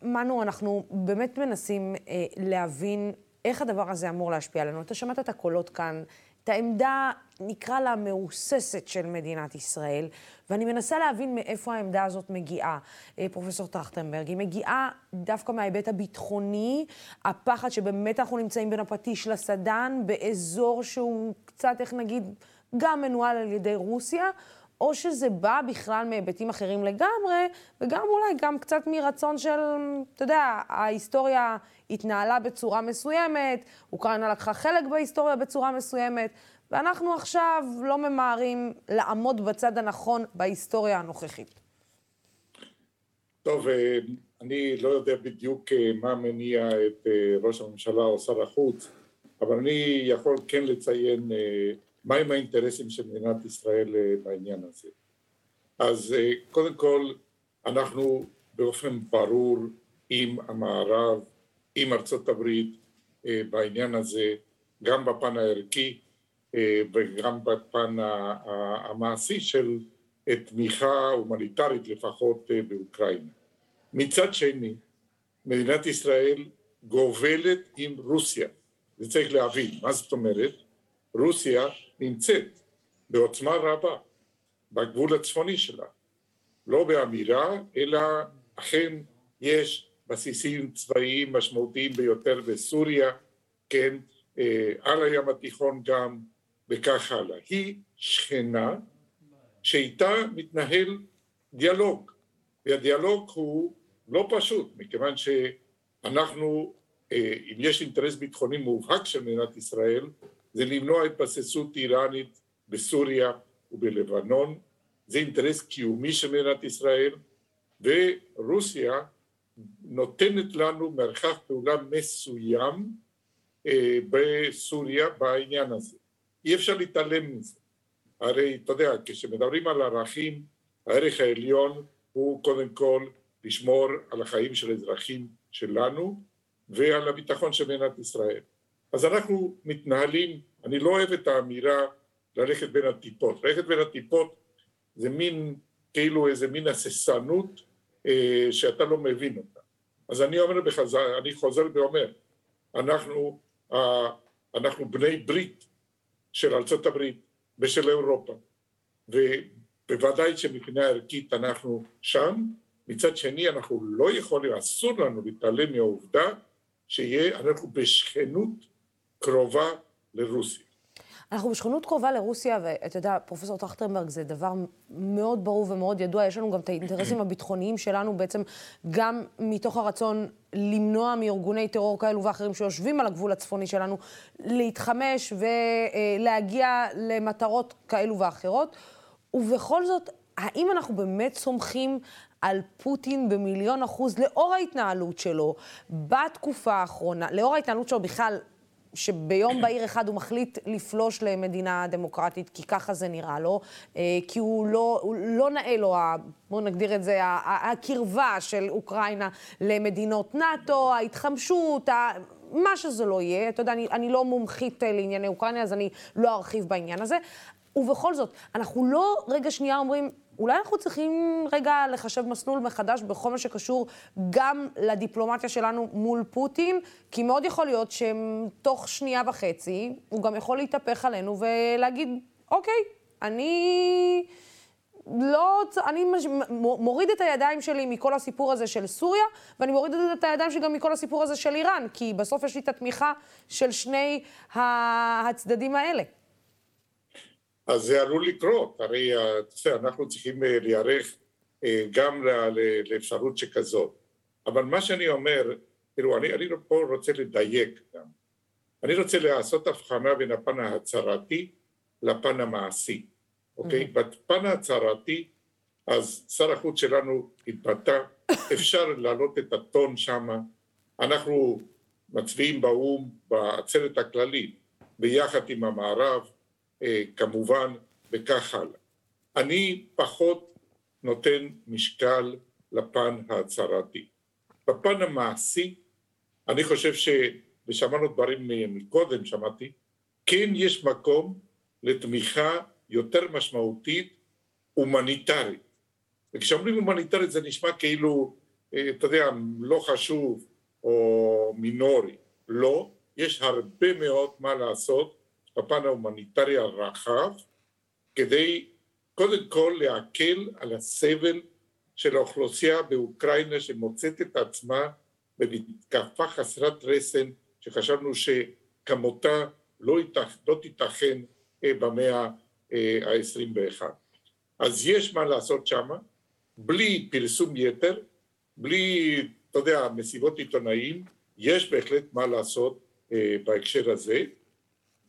מנו, אנחנו באמת מנסים אה, להבין איך הדבר הזה אמור להשפיע עלינו. אתה שמעת את הקולות כאן, את העמדה, נקרא לה, מהוססת של מדינת ישראל, ואני מנסה להבין מאיפה העמדה הזאת מגיעה, אה, פרופסור טרכטנברג. היא מגיעה דווקא מההיבט הביטחוני, הפחד שבאמת אנחנו נמצאים בין הפטיש לסדן, באזור שהוא קצת, איך נגיד, גם מנוהל על ידי רוסיה, או שזה בא בכלל מהיבטים אחרים לגמרי, וגם אולי גם קצת מרצון של, אתה יודע, ההיסטוריה התנהלה בצורה מסוימת, אוקראינה לקחה חלק בהיסטוריה בצורה מסוימת, ואנחנו עכשיו לא ממהרים לעמוד בצד הנכון בהיסטוריה הנוכחית. טוב, אה, אני לא יודע בדיוק אה, מה מניע את אה, ראש הממשלה או שר החוץ, אבל אני יכול כן לציין מהם האינטרסים של מדינת ישראל אה, בעניין הזה. אז אה, קודם כל אנחנו באופן ברור עם המערב, עם ארצות הברית אה, בעניין הזה, גם בפן הערכי וגם בפן המעשי של תמיכה הומניטרית לפחות באוקראינה. מצד שני, מדינת ישראל גובלת עם רוסיה, זה צריך להבין, מה זאת אומרת? רוסיה נמצאת בעוצמה רבה בגבול הצפוני שלה, לא באמירה, אלא אכן יש בסיסים צבאיים משמעותיים ביותר בסוריה, כן, אה, על הים התיכון גם, וכך הלאה. היא שכנה שאיתה מתנהל דיאלוג, והדיאלוג הוא לא פשוט, מכיוון שאנחנו, אה, אם יש אינטרס ביטחוני מובהק של מדינת ישראל, זה למנוע התבססות איראנית בסוריה ובלבנון, זה אינטרס קיומי של מדינת ישראל, ורוסיה נותנת לנו מרחב פעולה מסוים אה, בסוריה בעניין הזה. אי אפשר להתעלם מזה. הרי אתה יודע, כשמדברים על ערכים, הערך העליון הוא קודם כל לשמור על החיים של האזרחים שלנו ועל הביטחון של מדינת ישראל. אז אנחנו מתנהלים, אני לא אוהב את האמירה ללכת בין הטיפות, ללכת בין הטיפות זה מין, כאילו איזה מין הססנות אה, שאתה לא מבין אותה. אז אני אומר בחזר, אני חוזר ואומר, אנחנו, אה, אנחנו בני ברית של ארצות הברית, ושל אירופה. ובוודאי שמבחינה ערכית אנחנו שם, מצד שני אנחנו לא יכולים, אסור לנו להתעלם מהעובדה שיהיה, אנחנו בשכנות קרובה לרוסיה. אנחנו בשכנות קרובה לרוסיה, ואתה יודע, פרופסור טרכטנברג, זה דבר מאוד ברור ומאוד ידוע. יש לנו גם את האינטרסים הביטחוניים שלנו, בעצם גם מתוך הרצון למנוע מארגוני טרור כאלו ואחרים שיושבים על הגבול הצפוני שלנו, להתחמש ולהגיע למטרות כאלו ואחרות. ובכל זאת, האם אנחנו באמת סומכים על פוטין במיליון אחוז לאור ההתנהלות שלו בתקופה האחרונה, לאור ההתנהלות שלו בכלל שביום בהיר אחד הוא מחליט לפלוש למדינה דמוקרטית, כי ככה זה נראה לו, אה, כי הוא לא, הוא לא נאה לו, בואו נגדיר את זה, הקרבה של אוקראינה למדינות נאט"ו, ההתחמשות, מה שזה לא יהיה. אתה יודע, אני, אני לא מומחית אה, לענייני אוקראינה, אז אני לא ארחיב בעניין הזה. ובכל זאת, אנחנו לא רגע שנייה אומרים, אולי אנחנו צריכים רגע לחשב מסלול מחדש בכל מה שקשור גם לדיפלומטיה שלנו מול פוטין, כי מאוד יכול להיות שתוך שנייה וחצי הוא גם יכול להתהפך עלינו ולהגיד, אוקיי, אני... לא, אני מוריד את הידיים שלי מכל הסיפור הזה של סוריה, ואני מוריד את הידיים שלי גם מכל הסיפור הזה של איראן, כי בסוף יש לי את התמיכה של שני הצדדים האלה. אז זה עלול לקרות, הרי אנחנו צריכים אה, להיערך אה, גם לאפשרות שכזאת. אבל מה שאני אומר, תראו, אני, אני פה רוצה לדייק גם. אני רוצה לעשות הבחנה בין הפן ההצהרתי לפן המעשי, אוקיי? Mm-hmm. בפן ההצהרתי, אז שר החוץ שלנו התבטא, אפשר להעלות את הטון שמה, אנחנו מצביעים באו"ם בעצרת הכללית ביחד עם המערב, אה, כמובן, וכך הלאה. אני פחות נותן משקל לפן ההצהרתי. בפן המעשי, אני חושב ש... ושמענו דברים מקודם, שמעתי, כן יש מקום לתמיכה יותר משמעותית הומניטרית. וכשאומרים הומניטרית זה נשמע כאילו, אה, אתה יודע, לא חשוב או מינורי. לא, יש הרבה מאוד מה לעשות בפן ההומניטרי הרחב, כדי קודם כל להקל על הסבל של האוכלוסייה באוקראינה שמוצאת את עצמה במתקפה חסרת רסן שחשבנו שכמותה לא, יתכ... לא תיתכן אה, במאה ה-21. אה, אז יש מה לעשות שם, בלי פרסום יתר, בלי, אתה יודע, מסיבות עיתונאים, יש בהחלט מה לעשות אה, בהקשר הזה.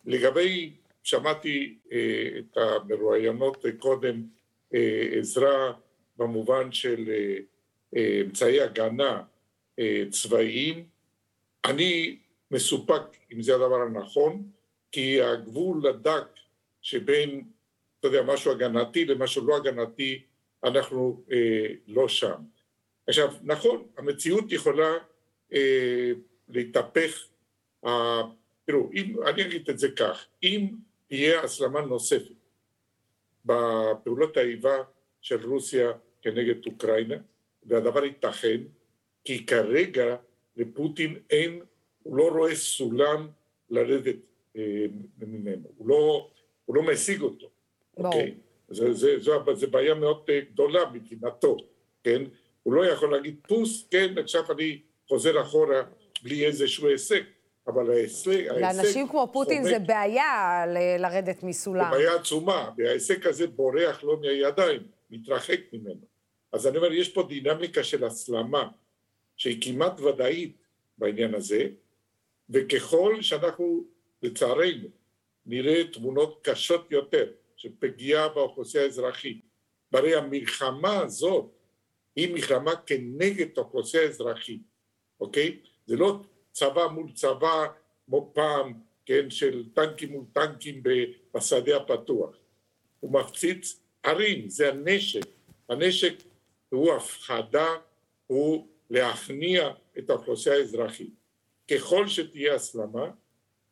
לגבי, שמעתי אה, את המרואיינות קודם, אה, עזרה במובן של אה, אמצעי הגנה צבאיים, אני מסופק אם זה הדבר הנכון, כי הגבול הדק שבין, אתה יודע, משהו הגנתי למשהו לא הגנתי, אנחנו אה, לא שם. עכשיו, נכון, המציאות יכולה אה, להתהפך, תראו, אם, אני אגיד את זה כך, אם תהיה הסלמה נוספת בפעולות האיבה של רוסיה כנגד אוקראינה, והדבר ייתכן, כי כרגע לפוטין אין, הוא לא רואה סולם לרדת אה, ממנו, הוא לא, הוא לא משיג אותו, אוקיי? זה, זה, זה, זה בעיה מאוד אה, גדולה מבחינתו, כן? הוא לא יכול להגיד פוס, כן, עכשיו אני חוזר אחורה בלי איזשהו הישג. אבל ההישג... לאנשים כמו פוטין זה בעיה ל- לרדת מסולם. זה בעיה עצומה, וההישג הזה בורח לו מהידיים, מתרחק ממנו. אז אני אומר, יש פה דינמיקה של הסלמה, שהיא כמעט ודאית בעניין הזה, וככל שאנחנו, לצערנו, נראה תמונות קשות יותר של פגיעה באוכלוסייה האזרחית, הרי המלחמה הזאת היא מלחמה כנגד האוכלוסייה האזרחית, אוקיי? זה לא צבא מול צבא כמו פעם, כן, של טנקים מול טנקים בשדה הפתוח. הוא מפציץ ערים, זה הנשק. הנשק הוא הפחדה, הוא להכניע את האוכלוסייה האזרחית. ככל שתהיה הסלמה,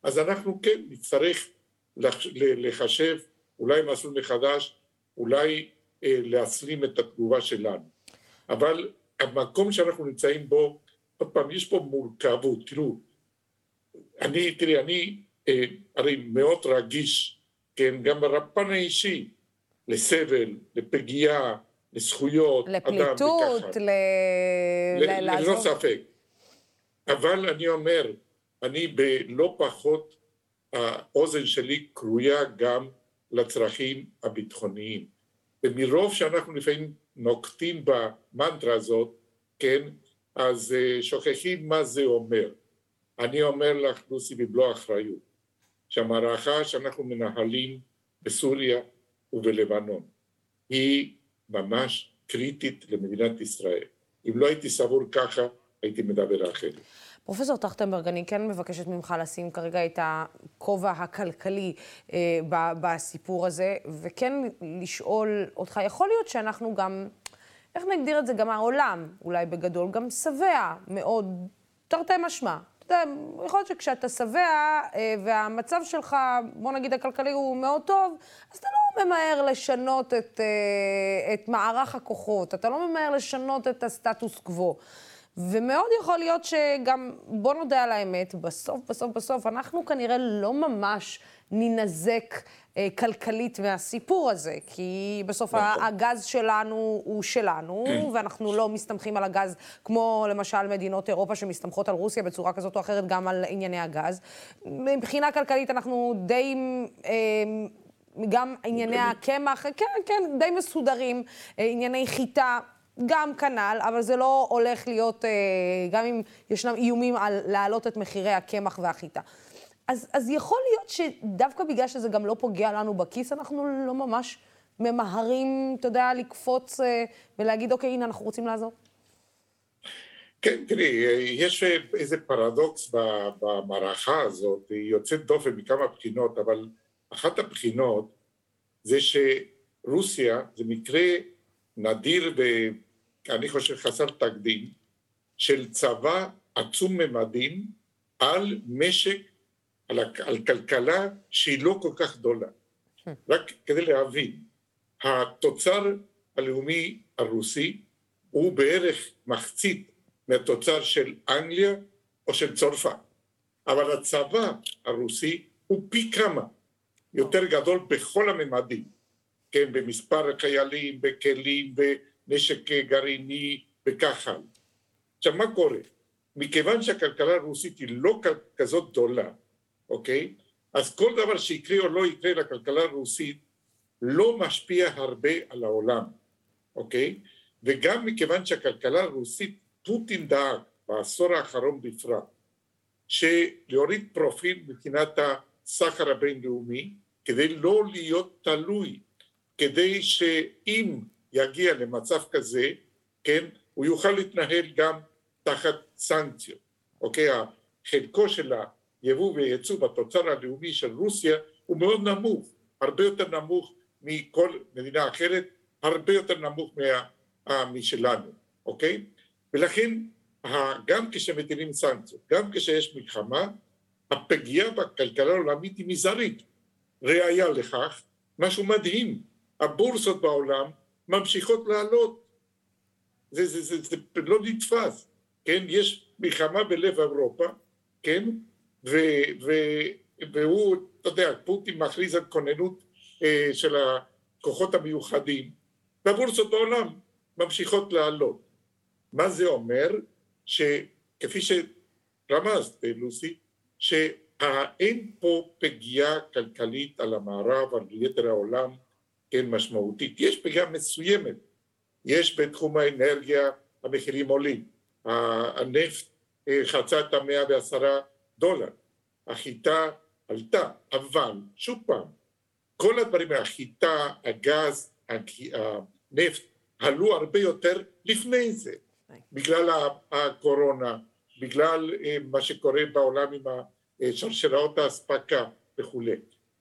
אז אנחנו כן נצטרך לחשב אולי מסלול מחדש, אולי אה, להסלים את התגובה שלנו. אבל המקום שאנחנו נמצאים בו עוד פעם, יש פה מורכבות, תראו, אני, תראי, אני אה, הרי מאוד רגיש כן, גם בפן האישי, לסבל, לפגיעה, לזכויות, לפליטות, אדם וככה. ל... ל- ללא לעזוב. ספק. אבל אני אומר, אני בלא פחות, האוזן שלי כרויה גם לצרכים הביטחוניים. ומרוב שאנחנו לפעמים נוקטים במנטרה הזאת, כן, אז אה, שוכחים מה זה אומר. אני אומר לך, לוסי, במלוא האחריות, שהמערכה שאנחנו מנהלים בסוריה ובלבנון היא ממש קריטית למדינת ישראל. אם לא הייתי סבור ככה, הייתי מדבר אחרת. פרופסור טרכטנברג, אני כן מבקשת ממך לשים כרגע את הכובע הכלכלי אה, ב- בסיפור הזה, וכן לשאול אותך, יכול להיות שאנחנו גם, איך נגדיר את זה, גם העולם, אולי בגדול, גם שבע מאוד, תרתי משמע. אתה יודע, יכול להיות שכשאתה שבע אה, והמצב שלך, בוא נגיד הכלכלי הוא מאוד טוב, אז אתה לא ממהר לשנות את, אה, את מערך הכוחות, אתה לא ממהר לשנות את הסטטוס קוו. ומאוד יכול להיות שגם, בוא נודה על האמת, בסוף, בסוף, בסוף, אנחנו כנראה לא ממש נינזק אה, כלכלית מהסיפור הזה, כי בסוף נכון. הגז שלנו הוא שלנו, ואנחנו לא מסתמכים על הגז, כמו למשל מדינות אירופה שמסתמכות על רוסיה בצורה כזאת או אחרת, גם על ענייני הגז. מבחינה כלכלית אנחנו די... אה, גם ענייני הקמח, כן, כן, די מסודרים, אה, ענייני חיטה. גם כנ"ל, אבל זה לא הולך להיות, אה, גם אם ישנם איומים על להעלות את מחירי הקמח והחיטה. אז, אז יכול להיות שדווקא בגלל שזה גם לא פוגע לנו בכיס, אנחנו לא ממש ממהרים, אתה יודע, לקפוץ אה, ולהגיד, אוקיי, הנה, אנחנו רוצים לעזור. כן, תראי, יש איזה פרדוקס במערכה הזאת, היא יוצאת דופן מכמה בחינות, אבל אחת הבחינות זה שרוסיה זה מקרה נדיר ואני חושב חסר תקדים של צבא עצום ממדים על משק, על, על כלכלה שהיא לא כל כך גדולה. רק כדי להבין, התוצר הלאומי הרוסי הוא בערך מחצית מהתוצר של אנגליה או של צרפת. אבל הצבא הרוסי הוא פי כמה יותר גדול בכל הממדים, כן, במספר חיילים, בכלים, בנשק גרעיני וכך הלאה. עכשיו מה קורה? מכיוון שהכלכלה הרוסית היא לא כזאת גדולה, אוקיי? אז כל דבר שיקרה או לא יקרה לכלכלה הרוסית לא משפיע הרבה על העולם, אוקיי? וגם מכיוון שהכלכלה הרוסית, פוטין דאג בעשור האחרון בפרט, שלהוריד פרופיל מבחינת הסחר הבינלאומי, כדי לא להיות תלוי, כדי שאם יגיע למצב כזה, כן, הוא יוכל להתנהל גם תחת סנקציות, אוקיי? חלקו של היבוא ויצוא בתוצר הלאומי של רוסיה הוא מאוד נמוך, הרבה יותר נמוך מכל מדינה אחרת, הרבה יותר נמוך מה, אה, משלנו, אוקיי? ולכן גם כשמטילים סנקציות, גם כשיש מלחמה, הפגיעה בכלכלה העולמית היא מזערית. ראיה לכך, משהו מדהים, הבורסות בעולם ממשיכות לעלות. זה, זה, זה, זה לא נתפס, כן? יש מלחמה בלב אירופה, כן? ו, ו, והוא, אתה יודע, פוטין מכריז על כוננות אה, של הכוחות המיוחדים, והבורסות בעולם ממשיכות לעלות. מה זה אומר? שכפי שרמזת, לוסי, שאין פה פגיעה כלכלית על המערב, על יתר העולם, כן, משמעותית. יש פגיעה מסוימת. יש בתחום האנרגיה, המחירים עולים. הנפט אה, חצה את המאה ועשרה דולר. החיטה עלתה, אבל שוב פעם, כל הדברים, החיטה, הגז, הנפט, עלו הרבה יותר לפני זה, בגלל הקורונה, בגלל אה, מה שקורה בעולם עם שרשראות האספקה וכולי.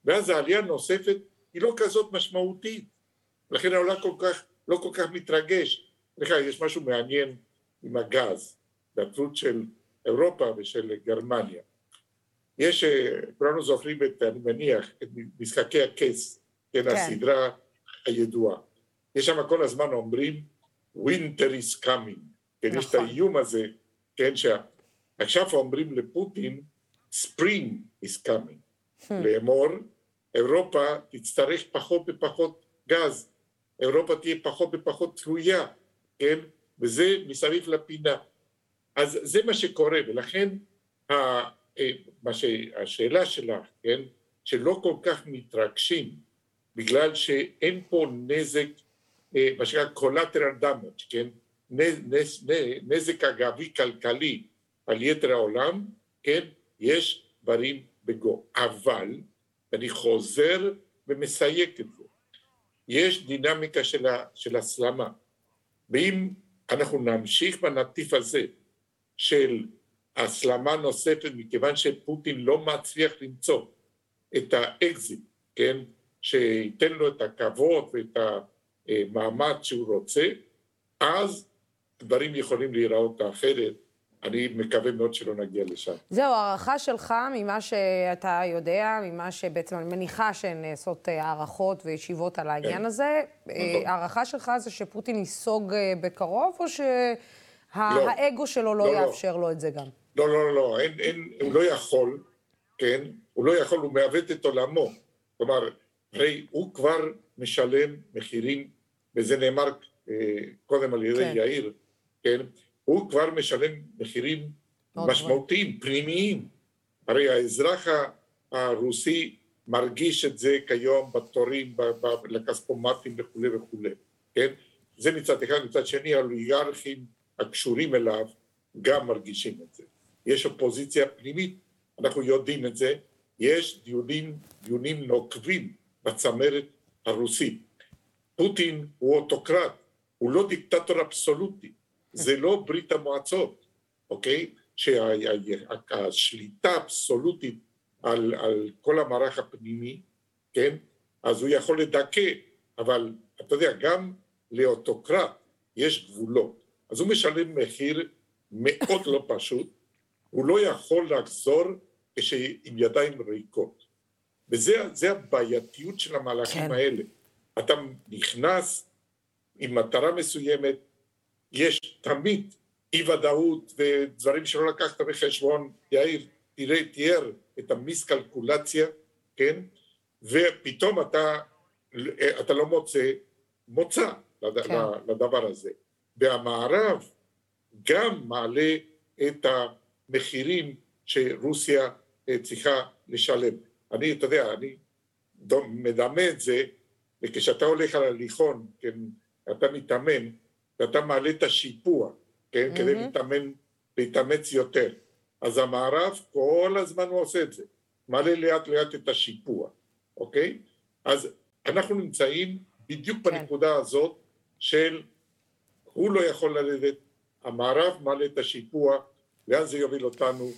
ואז העלייה הנוספת היא לא כזאת משמעותית, לכן העולם כל כך, לא כל כך מתרגש. לך יש משהו מעניין עם הגז, בתלות של אירופה ושל גרמניה. יש, כולנו זוכרים את, אני מניח, את משחקי הכס, כן, כן. הסדרה הידועה. יש שם כל הזמן אומרים, winter is coming, כן, יש את נכון. האיום הזה, כן, שעכשיו אומרים לפוטין, spring is coming, לאמור, אירופה תצטרך פחות ופחות גז, אירופה תהיה פחות ופחות תלויה, כן? וזה מסביב לפינה. אז זה מה שקורה, ולכן אה, מה השאלה שלך, כן? שלא כל כך מתרגשים בגלל שאין פה נזק, אה, מה שנקרא collateral damage, כן? נזק אגבי כלכלי על יתר העולם, כן? יש דברים בגו. אבל, אני חוזר ומסייג את זה, יש דינמיקה של, ה, של הסלמה. ואם אנחנו נמשיך בנתיב הזה של הסלמה נוספת מכיוון שפוטין לא מצליח למצוא את האקזיט, כן, שייתן לו את הכבוד ואת המעמד שהוא רוצה, אז דברים יכולים להיראות אחרת. אני מקווה מאוד שלא נגיע לשם. זהו, הערכה שלך ממה שאתה יודע, ממה שבעצם אני מניחה שנעשות אה, הערכות וישיבות על העניין כן. הזה, אה, נכון. הערכה שלך זה שפוטין ייסוג אה, בקרוב, או שהאגו לא. שלו לא, לא, לא. יאפשר לא. לו את זה גם? לא, לא, לא, לא, אין, אין, הוא לא יכול, כן? הוא לא יכול, הוא מעוות את עולמו. כלומר, הרי הוא כבר משלם מחירים, וזה נאמר אה, קודם על ידי כן. יאיר, כן? הוא כבר משלם מחירים משמעותיים, פנימיים. הרי האזרח הרוסי מרגיש את זה כיום בתורים, לכספומטים וכולי וכולי, כן? זה מצד אחד, מצד שני האוליגרכים הקשורים אליו גם מרגישים את זה. יש אופוזיציה פנימית, אנחנו יודעים את זה, יש דיונים, דיונים נוקבים בצמרת הרוסית. פוטין הוא אוטוקרט, הוא לא דיקטטור אבסולוטי, זה לא ברית המועצות, אוקיי? שהשליטה האבסולוטית על, על כל המערך הפנימי, כן? אז הוא יכול לדכא, אבל אתה יודע, גם לאוטוקרט יש גבולות. אז הוא משלם מחיר מאוד לא פשוט, הוא לא יכול לחזור עם ידיים ריקות. וזה הבעייתיות של המהלכים כן. האלה. אתה נכנס עם מטרה מסוימת, יש תמיד אי ודאות ודברים שלא לקחת בחשבון, יאיר תראה, תיאר את המיסקלקולציה, כן? ופתאום אתה, אתה לא מוצא מוצא כן. לדבר הזה. והמערב גם מעלה את המחירים שרוסיה אה, צריכה לשלם. אני, אתה יודע, אני מדמה את זה, וכשאתה הולך על הליכון, כן, אתה מתאמן, ואתה מעלה את השיפוע, כן, mm-hmm. כדי להתאמן, להתאמץ יותר. אז המערב כל הזמן הוא עושה את זה, מעלה לאט לאט את השיפוע, אוקיי? אז אנחנו נמצאים בדיוק כן. בנקודה הזאת של הוא לא יכול לרדת, המערב מעלה את השיפוע, לאן זה יוביל אותנו,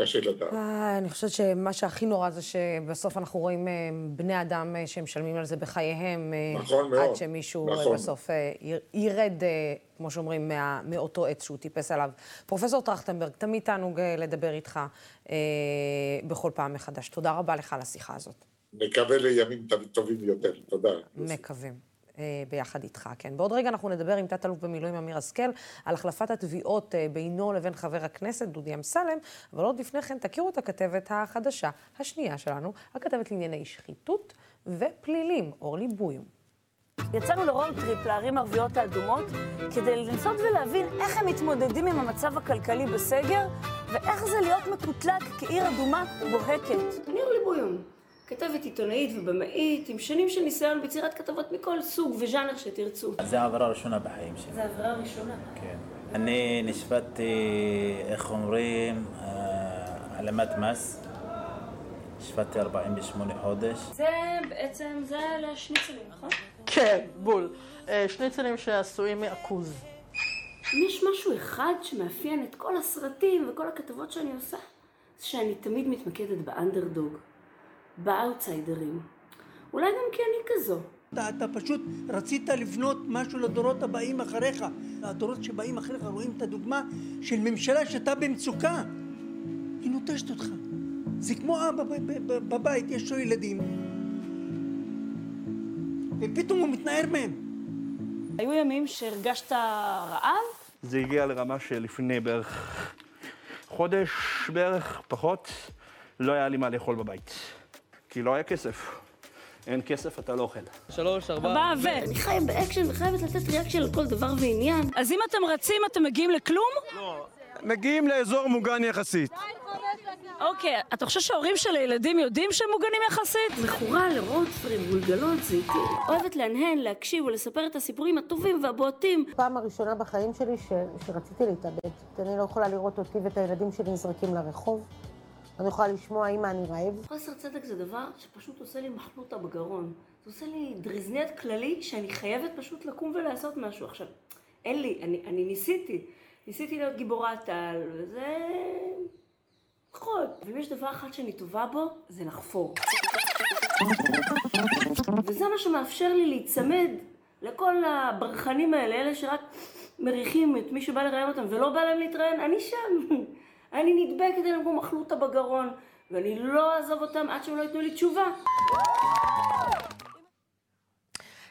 קשה לדעת. אה, אני חושבת שמה שהכי נורא זה שבסוף אנחנו רואים אה, בני אדם אה, שמשלמים על זה בחייהם. נכון מאוד. עד שמישהו נכון. בסוף ירד, כמו שאומרים, מה, מאותו עץ שהוא טיפס עליו. פרופסור טרכטנברג, תמיד תענוג לדבר איתך אה, בכל פעם מחדש. תודה רבה לך על השיחה הזאת. נקווה לימים טובים יותר. תודה. מקווים. אה, ביחד איתך, כן. בעוד רגע אנחנו נדבר עם תת-אלוף במילואים אמיר השכל על החלפת התביעות אה, בינו לבין חבר הכנסת דודי אמסלם, אבל עוד לפני כן תכירו את הכתבת החדשה, השנייה שלנו, הכתבת לענייני שחיתות ופלילים, אורלי בויום. יצאנו ל road trip לערים ערביות האדומות כדי לנסות ולהבין איך הם מתמודדים עם המצב הכלכלי בסגר ואיך זה להיות מקוטלג כעיר אדומה בוהקת. אני אורלי בויום. כתבת עיתונאית ובמאית, עם שנים של ניסיון ביצירת כתבות מכל סוג וז'אנר שתרצו. זה העברה הראשונה בחיים שלי. זה העברה הראשונה. כן. אני נשבעתי, איך אומרים, העלמת מס. נשבעתי 48 חודש. זה בעצם, זה לשניצלים, נכון? כן, בול. אה, שניצלים שעשויים מעכוז. אם יש משהו אחד שמאפיין את כל הסרטים וכל הכתבות שאני עושה, זה שאני תמיד מתמקדת באנדרדוג. באאוטסיידרים. אולי גם כי אני כזו. אתה, אתה פשוט רצית לבנות משהו לדורות הבאים אחריך. הדורות שבאים אחריך רואים את הדוגמה של ממשלה שאתה במצוקה. היא נוטשת אותך. זה כמו אבא בבית, יש לו ילדים, ופתאום הוא מתנער מהם. היו ימים שהרגשת רעב? זה הגיע לרמה שלפני בערך חודש בערך, פחות, לא היה לי מה לאכול בבית. כי לא היה כסף. אין כסף, אתה לא אוכל. שלוש, ארבע... ארבע ו... אני חיה באקשן וחייבת לתת reaction לכל דבר ועניין. אז אם אתם רצים, אתם מגיעים לכלום? מגיעים לאזור מוגן יחסית. אוקיי, אתה חושב שההורים של הילדים יודעים שהם מוגנים יחסית? מכורה לרודסטרים, גולגלות, זיתים. אוהבת להנהן, להקשיב ולספר את הסיפורים הטובים והבועטים. פעם הראשונה בחיים שלי ש... שרציתי להתאבד. אני לא יכולה לראות אותי ואת הילדים שלי נזרקים לרחוב. אני יכולה לשמוע אמא אני רעב. חוסר צדק זה דבר שפשוט עושה לי מחלוטה בגרון. זה עושה לי דריזניית כללי שאני חייבת פשוט לקום ולעשות משהו. עכשיו, אין לי, אני, אני ניסיתי. ניסיתי להיות גיבורת על, וזה... פחות. ואם יש דבר אחד שאני טובה בו, זה לחפור. וזה מה שמאפשר לי להיצמד לכל הברחנים האלה, אלה שרק מריחים את מי שבא לראיין אותם ולא בא להם להתראיין, אני שם. אני נדבקת אליהם כמו מחלוטה בגרון, ואני לא אעזוב אותם עד שהם לא ייתנו לי תשובה.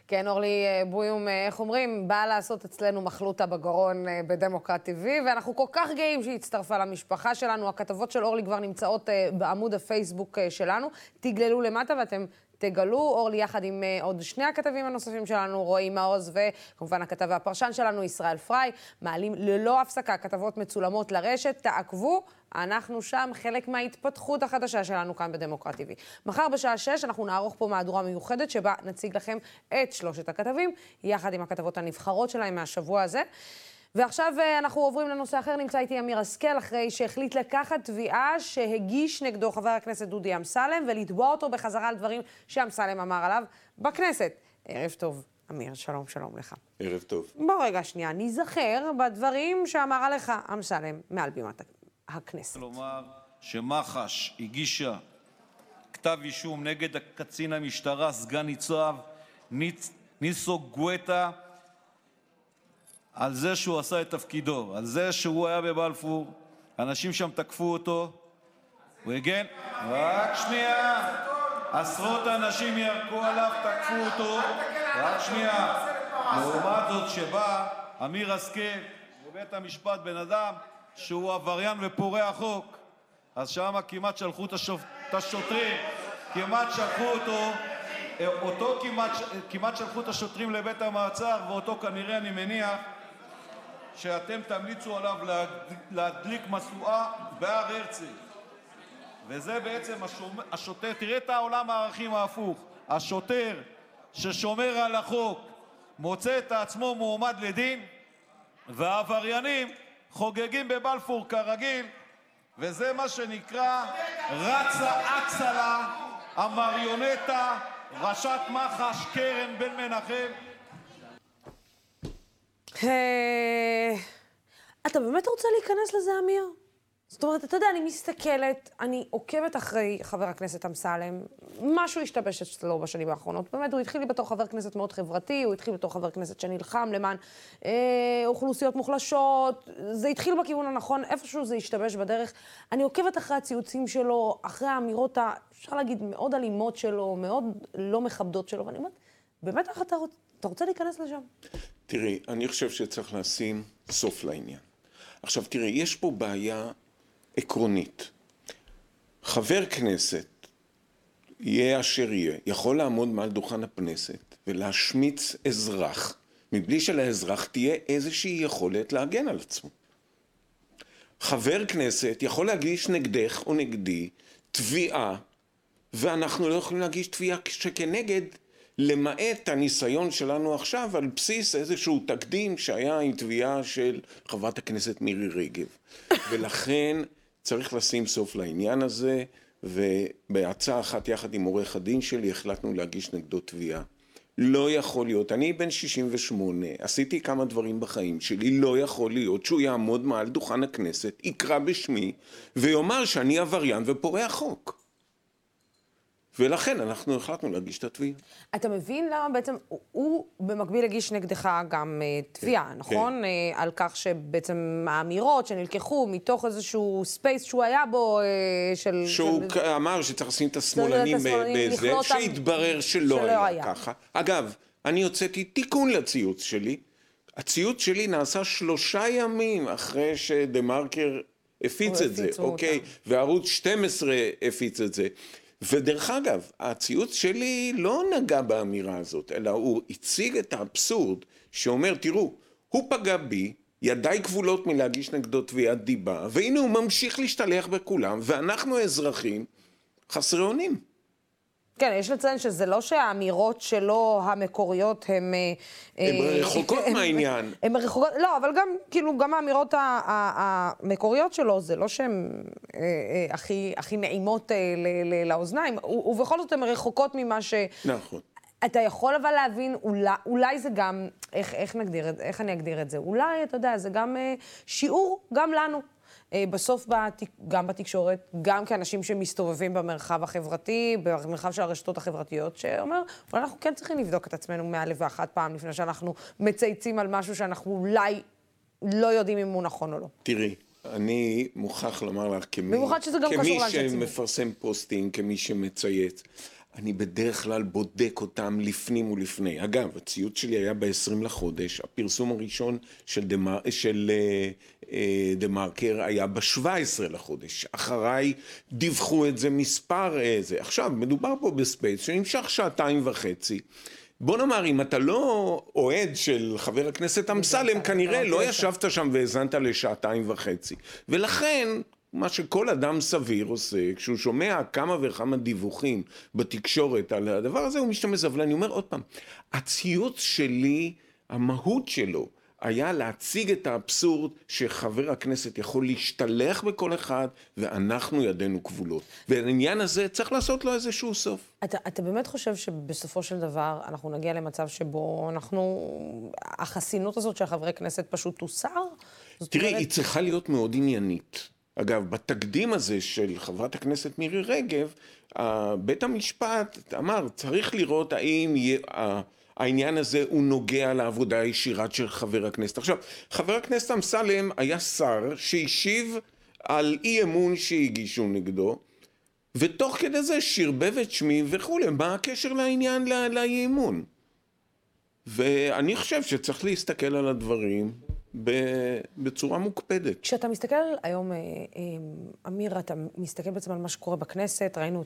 כן, אורלי בויום, איך אומרים, באה לעשות אצלנו מחלוטה בגרון אה, בדמוקרט TV, ואנחנו כל כך גאים שהיא הצטרפה למשפחה שלנו. הכתבות של אורלי כבר נמצאות אה, בעמוד הפייסבוק אה, שלנו. תגללו למטה ואתם תגלו. אורלי יחד עם עוד שני הכתבים הנוספים שלנו, רועי מעוז וכמובן הכתב והפרשן שלנו, ישראל פריי, מעלים ללא הפסקה כתבות מצולמות לרשת. תעקבו. אנחנו שם חלק מההתפתחות החדשה שלנו כאן בדמוקרט TV. מחר בשעה 6 אנחנו נערוך פה מהדורה מיוחדת שבה נציג לכם את שלושת הכתבים, יחד עם הכתבות הנבחרות שלהם מהשבוע הזה. ועכשיו אנחנו עוברים לנושא אחר, נמצא איתי אמיר השכל, אחרי שהחליט לקחת תביעה שהגיש נגדו חבר הכנסת דודי אמסלם, ולתבוע אותו בחזרה על דברים שאמסלם אמר עליו בכנסת. ערב טוב, אמיר, שלום, שלום לך. ערב טוב. בוא רגע שנייה, ניזכר בדברים שאמר עליך אמסלם מעל בימת הכנסת. לומר שמח"ש הגישה כתב אישום נגד קצין המשטרה, סגן ניצב ניצ... ניסו גואטה, על זה שהוא עשה את תפקידו, על זה שהוא היה בבלפור, אנשים שם תקפו אותו, הוא הגן, רק שנייה, עשרות אנשים ירקו עליו, תקפו אותו, רק שנייה. לעומת זאת שבא אמיר השכל בבית המשפט, בן אדם שהוא עבריין ופורע חוק, אז שם כמעט שלחו את השוטרים, כמעט שלחו אותו, אותו כמעט, כמעט שלחו את השוטרים לבית המעצר, ואותו כנראה אני מניח שאתם תמליצו עליו להדליק משואה בהר הרצל. וזה בעצם השוטר, תראה את העולם הערכים ההפוך, השוטר ששומר על החוק מוצא את עצמו מועמד לדין, והעבריינים חוגגים בבלפור כרגיל, וזה מה שנקרא רצה אצה המריונטה, ראשת מח"ש קרן בן מנחם. אתה באמת רוצה להיכנס לזה, אמיר? זאת אומרת, אתה יודע, אני מסתכלת, אני עוקבת אחרי חבר הכנסת אמסלם, משהו השתבש אצלו בשנים האחרונות. באמת, הוא התחיל בתור חבר כנסת מאוד חברתי, הוא התחיל בתור חבר כנסת שנלחם למען אה, אוכלוסיות מוחלשות, זה התחיל בכיוון הנכון, איפשהו זה השתבש בדרך. אני עוקבת אחרי הציוצים שלו, אחרי האמירות, אפשר להגיד, מאוד אלימות שלו, מאוד לא מכבדות שלו, ואני אומרת, באמת, אתה, רוצ... אתה רוצה להיכנס לשם? תראי, אני חושב שצריך לשים סוף לעניין. עכשיו, תראי, יש פה בעיה עקרונית. חבר כנסת, יהיה אשר יהיה, יכול לעמוד מעל דוכן הכנסת ולהשמיץ אזרח, מבלי שלאזרח תהיה איזושהי יכולת להגן על עצמו. חבר כנסת יכול להגיש נגדך או נגדי תביעה, ואנחנו לא יכולים להגיש תביעה שכנגד למעט הניסיון שלנו עכשיו על בסיס איזשהו תקדים שהיה עם תביעה של חברת הכנסת מירי רגב. ולכן צריך לשים סוף לעניין הזה, ובעצה אחת יחד עם עורך הדין שלי החלטנו להגיש נגדו תביעה. לא יכול להיות, אני בן 68, עשיתי כמה דברים בחיים שלי, לא יכול להיות שהוא יעמוד מעל דוכן הכנסת, יקרא בשמי, ויאמר שאני עבריין ופורע חוק. ולכן אנחנו החלטנו להגיש את התביעה. אתה מבין למה בעצם הוא במקביל הגיש נגדך גם אה, תביעה, כן, נכון? כן. אה, על כך שבעצם האמירות שנלקחו מתוך איזשהו space שהוא היה בו, אה, של... שהוא של... אמר שצריך לשים את השמאלנים בזה, שהתברר שלא, שלא היה, היה ככה. אגב, אני הוצאתי תיקון לציוץ שלי. הציוץ שלי נעשה שלושה ימים אחרי שדה מרקר הפיץ את זה, אוקיי? וערוץ 12 הפיץ את זה. ודרך אגב, הציוץ שלי לא נגע באמירה הזאת, אלא הוא הציג את האבסורד שאומר, תראו, הוא פגע בי, ידיי כבולות מלהגיש נגדו תביעת דיבה, והנה הוא ממשיך להשתלח בכולם, ואנחנו האזרחים חסרי אונים. כן, יש לציין שזה לא שהאמירות שלו המקוריות הן... הן רחוקות מהעניין. הן רחוקות, לא, אבל גם, כאילו, גם האמירות המקוריות שלו, זה לא שהן אה, אה, הכי, הכי נעימות אה, לאוזניים, ובכל זאת הן רחוקות ממה ש... נכון. אתה יכול אבל להבין, אולי, אולי זה גם, איך, איך נגדיר איך אני אגדיר את זה? אולי, אתה יודע, זה גם אה, שיעור, גם לנו. אה, בסוף בת, גם בתקשורת, גם כאנשים שמסתובבים במרחב החברתי, במרחב של הרשתות החברתיות, שאומר, אולי אנחנו כן צריכים לבדוק את עצמנו מאלף ואחת פעם לפני שאנחנו מצייצים על משהו שאנחנו אולי לא יודעים אם הוא נכון או לא. תראי, אני מוכרח לומר לך, כמי, כמי שמפרסם פוסטים, כמי שמצייץ, אני בדרך כלל בודק אותם לפני ולפנים. אגב, הציוץ שלי היה ב-20 לחודש, הפרסום הראשון של דה, של, אה, דה מרקר היה ב-17 לחודש. אחריי דיווחו את זה מספר איזה. עכשיו, מדובר פה ב space שנמשך שעתיים וחצי. בוא נאמר, אם אתה לא אוהד של חבר הכנסת אמסלם, כנראה לא ישבת שם והאזנת לשעתיים וחצי. ולכן, מה שכל אדם סביר עושה, כשהוא שומע כמה וכמה דיווחים בתקשורת על הדבר הזה, הוא משתמש, אבל אני אומר עוד פעם, הציוץ שלי, המהות שלו, היה להציג את האבסורד שחבר הכנסת יכול להשתלח בכל אחד, ואנחנו ידינו כבולות. ולעניין הזה צריך לעשות לו איזשהו סוף. אתה, אתה באמת חושב שבסופו של דבר אנחנו נגיע למצב שבו אנחנו, החסינות הזאת של חברי כנסת פשוט תוסר? תראי, אומרת... היא צריכה להיות מאוד עניינית. אגב, בתקדים הזה של חברת הכנסת מירי רגב, בית המשפט אמר, צריך לראות האם העניין הזה הוא נוגע לעבודה הישירה של חבר הכנסת. עכשיו, חבר הכנסת אמסלם היה שר שהשיב על אי אמון שהגישו נגדו, ותוך כדי זה שרבב את שמי וכולי, מה הקשר לעניין לאי אמון? ואני חושב שצריך להסתכל על הדברים בצורה מוקפדת. כשאתה מסתכל היום, אה, אה, אמיר, אתה מסתכל בעצם על מה שקורה בכנסת, ראינו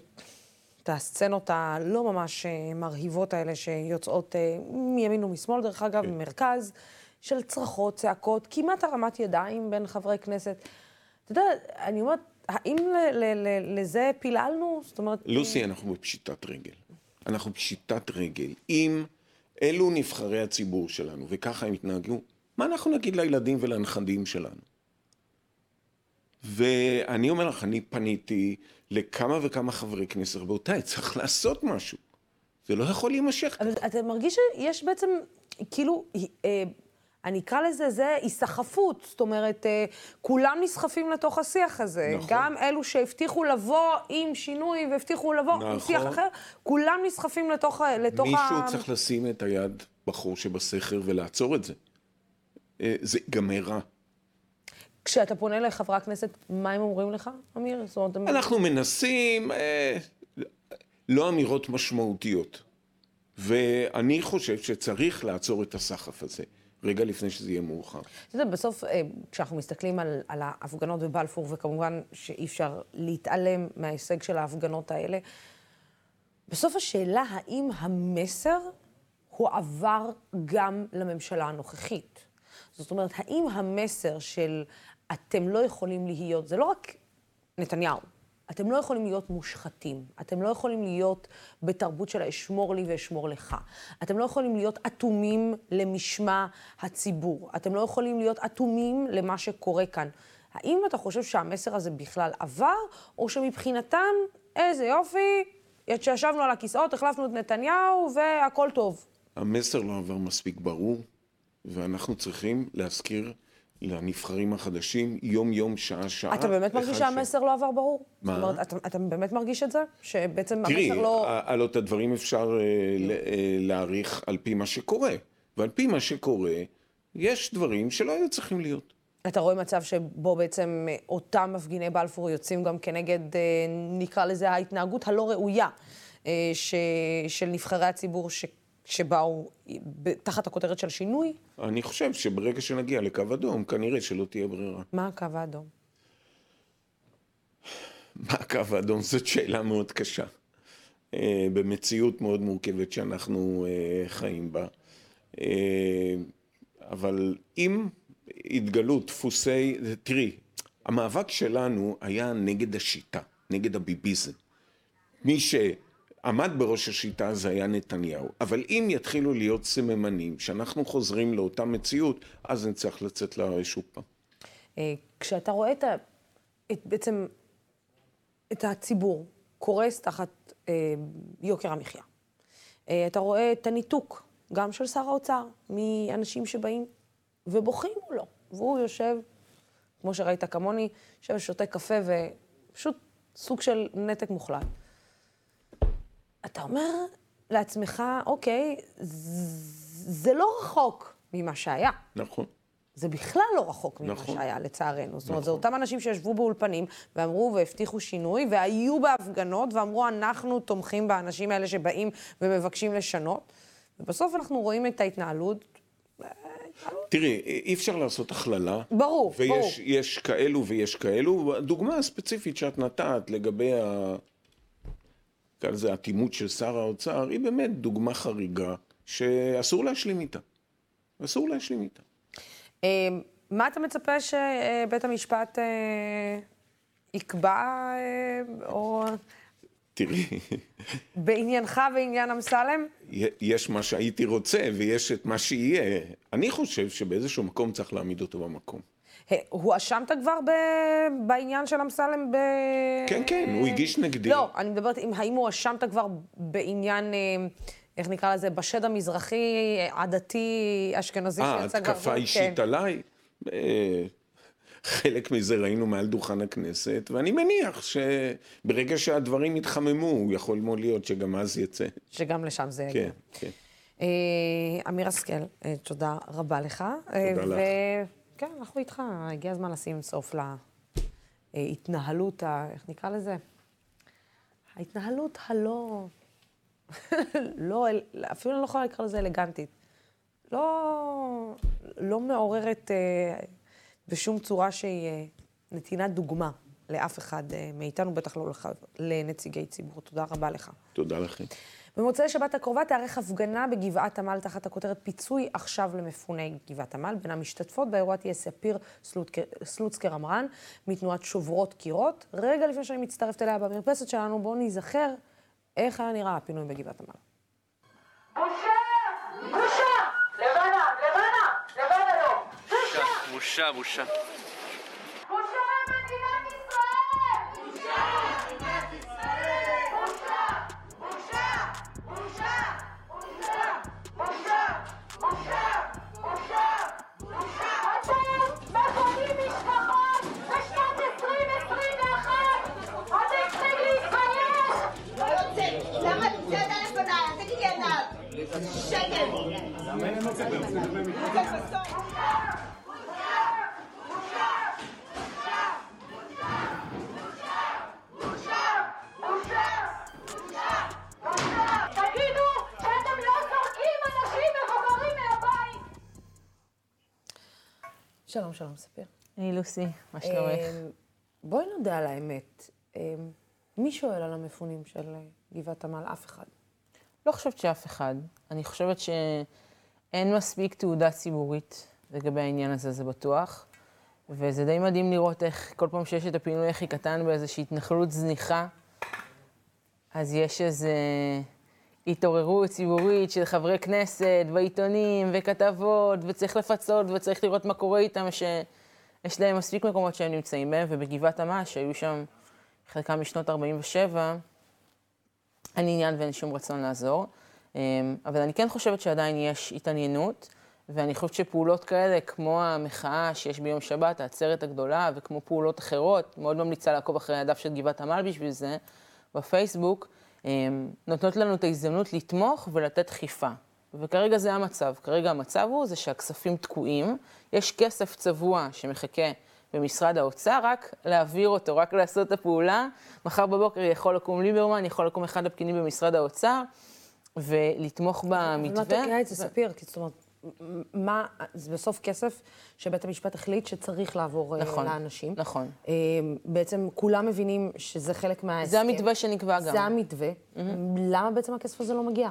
את הסצנות הלא ממש אה, מרהיבות האלה שיוצאות מימין ומשמאל, דרך אגב, כן. ממרכז, של צרחות, צעקות, כמעט הרמת ידיים בין חברי כנסת. אתה יודע, אני אומרת, האם לזה פיללנו? זאת אומרת... לוסי, אנחנו בפשיטת רגל. אנחנו בפשיטת רגל. אם אלו נבחרי הציבור שלנו, וככה הם התנהגו, מה אנחנו נגיד לילדים ולנכדים שלנו? ואני אומר לך, אני פניתי לכמה וכמה חברי כנסת, רבותיי, צריך לעשות משהו. זה לא יכול להימשך. אבל אתה מרגיש שיש בעצם, כאילו, אה, אני אקרא לזה, זה היסחפות. זאת אומרת, אה, כולם נסחפים לתוך השיח הזה. נכון. גם אלו שהבטיחו לבוא עם שינוי והבטיחו לבוא נכון. עם שיח אחר, כולם נסחפים לתוך, לתוך מישהו ה... מישהו צריך לשים את היד בחור שבסכר ולעצור את זה. אה, זה ייגמר רע. כשאתה פונה לחברי הכנסת, מה הם אומרים לך, אמיר? זאת אומרת, אנחנו מנסים, אה, לא אמירות משמעותיות. ואני חושב שצריך לעצור את הסחף הזה. רגע לפני שזה יהיה מאוחר. אתה יודע, בסוף, אה, כשאנחנו מסתכלים על, על ההפגנות בבלפור, וכמובן שאי אפשר להתעלם מההישג של ההפגנות האלה, בסוף השאלה האם המסר הועבר גם לממשלה הנוכחית. זאת אומרת, האם המסר של אתם לא יכולים להיות, זה לא רק נתניהו, אתם לא יכולים להיות מושחתים, אתם לא יכולים להיות בתרבות של האשמור לי ואשמור לך, אתם לא יכולים להיות אטומים למשמע הציבור, אתם לא יכולים להיות אטומים למה שקורה כאן. האם אתה חושב שהמסר הזה בכלל עבר, או שמבחינתם, איזה יופי, שישבנו על הכיסאות, החלפנו את נתניהו והכל טוב? המסר לא עבר מספיק ברור. ואנחנו צריכים להזכיר לנבחרים החדשים יום-יום, שעה-שעה. אתה באמת מרגיש שהמסר לא עבר ברור? מה? זאת אומרת, אתה, אתה באמת מרגיש את זה? שבעצם תראי, המסר לא... תראי, על את הדברים אפשר אה, אה, להעריך על פי מה שקורה. ועל פי מה שקורה, יש דברים שלא היו צריכים להיות. אתה רואה מצב שבו בעצם אותם מפגיני בלפור יוצאים גם כנגד, אה, נקרא לזה, ההתנהגות הלא ראויה ש, של נבחרי הציבור, ש... שבאו תחת הכותרת של שינוי? אני חושב שברגע שנגיע לקו אדום, כנראה שלא תהיה ברירה. מה הקו האדום? מה הקו האדום? זאת שאלה מאוד קשה. אה, במציאות מאוד מורכבת שאנחנו אה, חיים בה. אה, אבל אם התגלו דפוסי, תראי, המאבק שלנו היה נגד השיטה, נגד הביביזם. מי שעמד בראש השיטה זה היה נתניהו. אבל אם יתחילו להיות סממנים שאנחנו חוזרים לאותה מציאות, אז נצטרך לצאת לרש שוב פעם. אה, כשאתה רואה את ה... את, בעצם את הציבור קורס תחת אה, יוקר המחיה, אה, אתה רואה את הניתוק, גם של שר האוצר, מאנשים שבאים ובוכים מולו, והוא יושב, כמו שראית כמוני, יושב ושותה קפה ופשוט סוג של נתק מוחלט. אתה אומר לעצמך, אוקיי, זה לא רחוק ממה שהיה. נכון. זה בכלל לא רחוק ממה נכון. שהיה, לצערנו. זאת אומרת, נכון. זה אותם אנשים שישבו באולפנים ואמרו והבטיחו שינוי, והיו בהפגנות ואמרו, אנחנו תומכים באנשים האלה שבאים ומבקשים לשנות. ובסוף אנחנו רואים את ההתנהלות. תראי, אי אפשר לעשות הכללה. ברור, ויש, ברור. יש כאלו ויש כאלו. הדוגמה הספציפית שאת נתת לגבי ה... נקרא לזה האטימות של שר האוצר, היא באמת דוגמה חריגה שאסור להשלים איתה. אסור להשלים איתה. אה, מה אתה מצפה שבית המשפט אה, יקבע, אה, או תראי, בעניינך ועניין אמסלם? יש מה שהייתי רוצה ויש את מה שיהיה. אני חושב שבאיזשהו מקום צריך להעמיד אותו במקום. אה, הואשמת כבר ב- בעניין של אמסלם ב... כן, כן, הוא הגיש נגדי. לא, אני מדברת, אם- האם הואשמת כבר בעניין, אה, איך נקרא לזה, בשד המזרחי, עדתי, אשכנזי, אה, שיצא כבר- התקפה כן. אישית עליי? אה, חלק מזה ראינו מעל דוכן הכנסת, ואני מניח שברגע שהדברים יתחממו, יכול מאוד להיות שגם אז יצא. שגם לשם זה יגיע. כן, כן. אה, אמיר השכל, אה, תודה רבה לך. אה, תודה לך. כן, אנחנו איתך, הגיע הזמן לשים סוף להתנהלות, ה... איך נקרא לזה? ההתנהלות הלא... לא, אפילו אני לא יכולה לקרוא לזה אלגנטית. לא, לא מעוררת אה, בשום צורה שהיא אה, נתינת דוגמה לאף אחד אה, מאיתנו, בטח לא לך, לנציגי ציבור. תודה רבה לך. תודה לכם. במוצאי שבת הקרובה תיערך הפגנה בגבעת עמל תחת הכותרת פיצוי עכשיו למפוני גבעת עמל. בין המשתתפות באירוע תהיה ספיר סלוצקר, סלוצקר עמרן מתנועת שוברות קירות. רגע לפני שאני מצטרפת אליה במרפסת שלנו, בואו ניזכר איך היה נראה הפינוי בגבעת עמל. בושה! לבנה, לבנה, לבנה לא! בושה! בושה, בושה. בושה שלום, שלום, ספיר. היי לוסי, מה שלומך? אה, בואי נודה על האמת. אה, מי שואל על המפונים של גבעת עמל? אף אחד. לא חושבת שאף אחד. אני חושבת שאין מספיק תעודה ציבורית לגבי העניין הזה, זה בטוח. וזה די מדהים לראות איך כל פעם שיש את הפינוי הכי קטן באיזושהי התנחלות זניחה, אז יש איזו התעוררות ציבורית של חברי כנסת בעיתונים וכתבות, וצריך לפצות וצריך לראות מה קורה איתם, שיש להם מספיק מקומות שהם נמצאים בהם, ובגבעת עמה, שהיו שם חלקם משנות 47, אין עניין ואין שום רצון לעזור. אמ, אבל אני כן חושבת שעדיין יש התעניינות, ואני חושבת שפעולות כאלה, כמו המחאה שיש ביום שבת, העצרת הגדולה, וכמו פעולות אחרות, מאוד ממליצה לעקוב אחרי הדף של גבעת עמל בשביל זה, בפייסבוק, אמ, נותנות לנו את ההזדמנות לתמוך ולתת דחיפה. וכרגע זה המצב. כרגע המצב הוא זה שהכספים תקועים, יש כסף צבוע שמחכה במשרד האוצר, רק להעביר אותו, רק לעשות את הפעולה. מחר בבוקר יכול לקום ליברמן, יכול לקום אחד הפקידים במשרד האוצר, ולתמוך אבל מה במתווה. תוקע את זה, ספיר? זאת אומרת, מה, זה בסוף כסף שבית המשפט החליט שצריך לעבור אה, נכון, לאנשים. נכון. אה, בעצם כולם מבינים שזה חלק מההסכם. זה המתווה שנקבע גם. זה המתווה. למה בעצם הכסף הזה לא מגיע?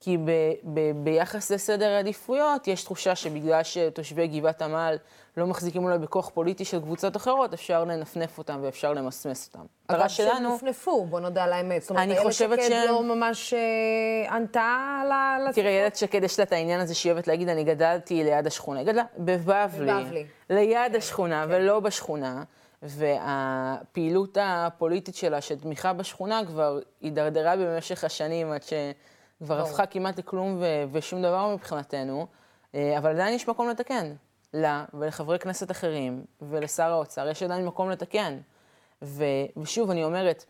כי ב, ב, ביחס לסדר העדיפויות, יש תחושה שבגלל שתושבי גבעת עמל לא מחזיקים אולי בכוח פוליטי של קבוצות אחרות, אפשר לנפנף אותם ואפשר למסמס אותם. שלנו... שהם נפנפו, בוא נודה על האמת. זאת אומרת, אני איילת שקד שהם- לא ממש אה, ענתה ל... תראה, איילת שקד יש לה את העניין הזה שהיא אוהבת להגיד, אני גדלתי ליד השכונה. היא גדלה בבבלי, בבבלי. ליד השכונה ולא בשכונה, והפעילות הפוליטית שלה של תמיכה בשכונה כבר הידרדרה במשך השנים עד שכבר ברור. הפכה כמעט לכלום ו- ושום דבר מבחינתנו, אה, אבל עדיין יש מקום לתקן. לה ולחברי כנסת אחרים ולשר האוצר יש עדיין מקום לתקן. ו- ושוב, אני אומרת,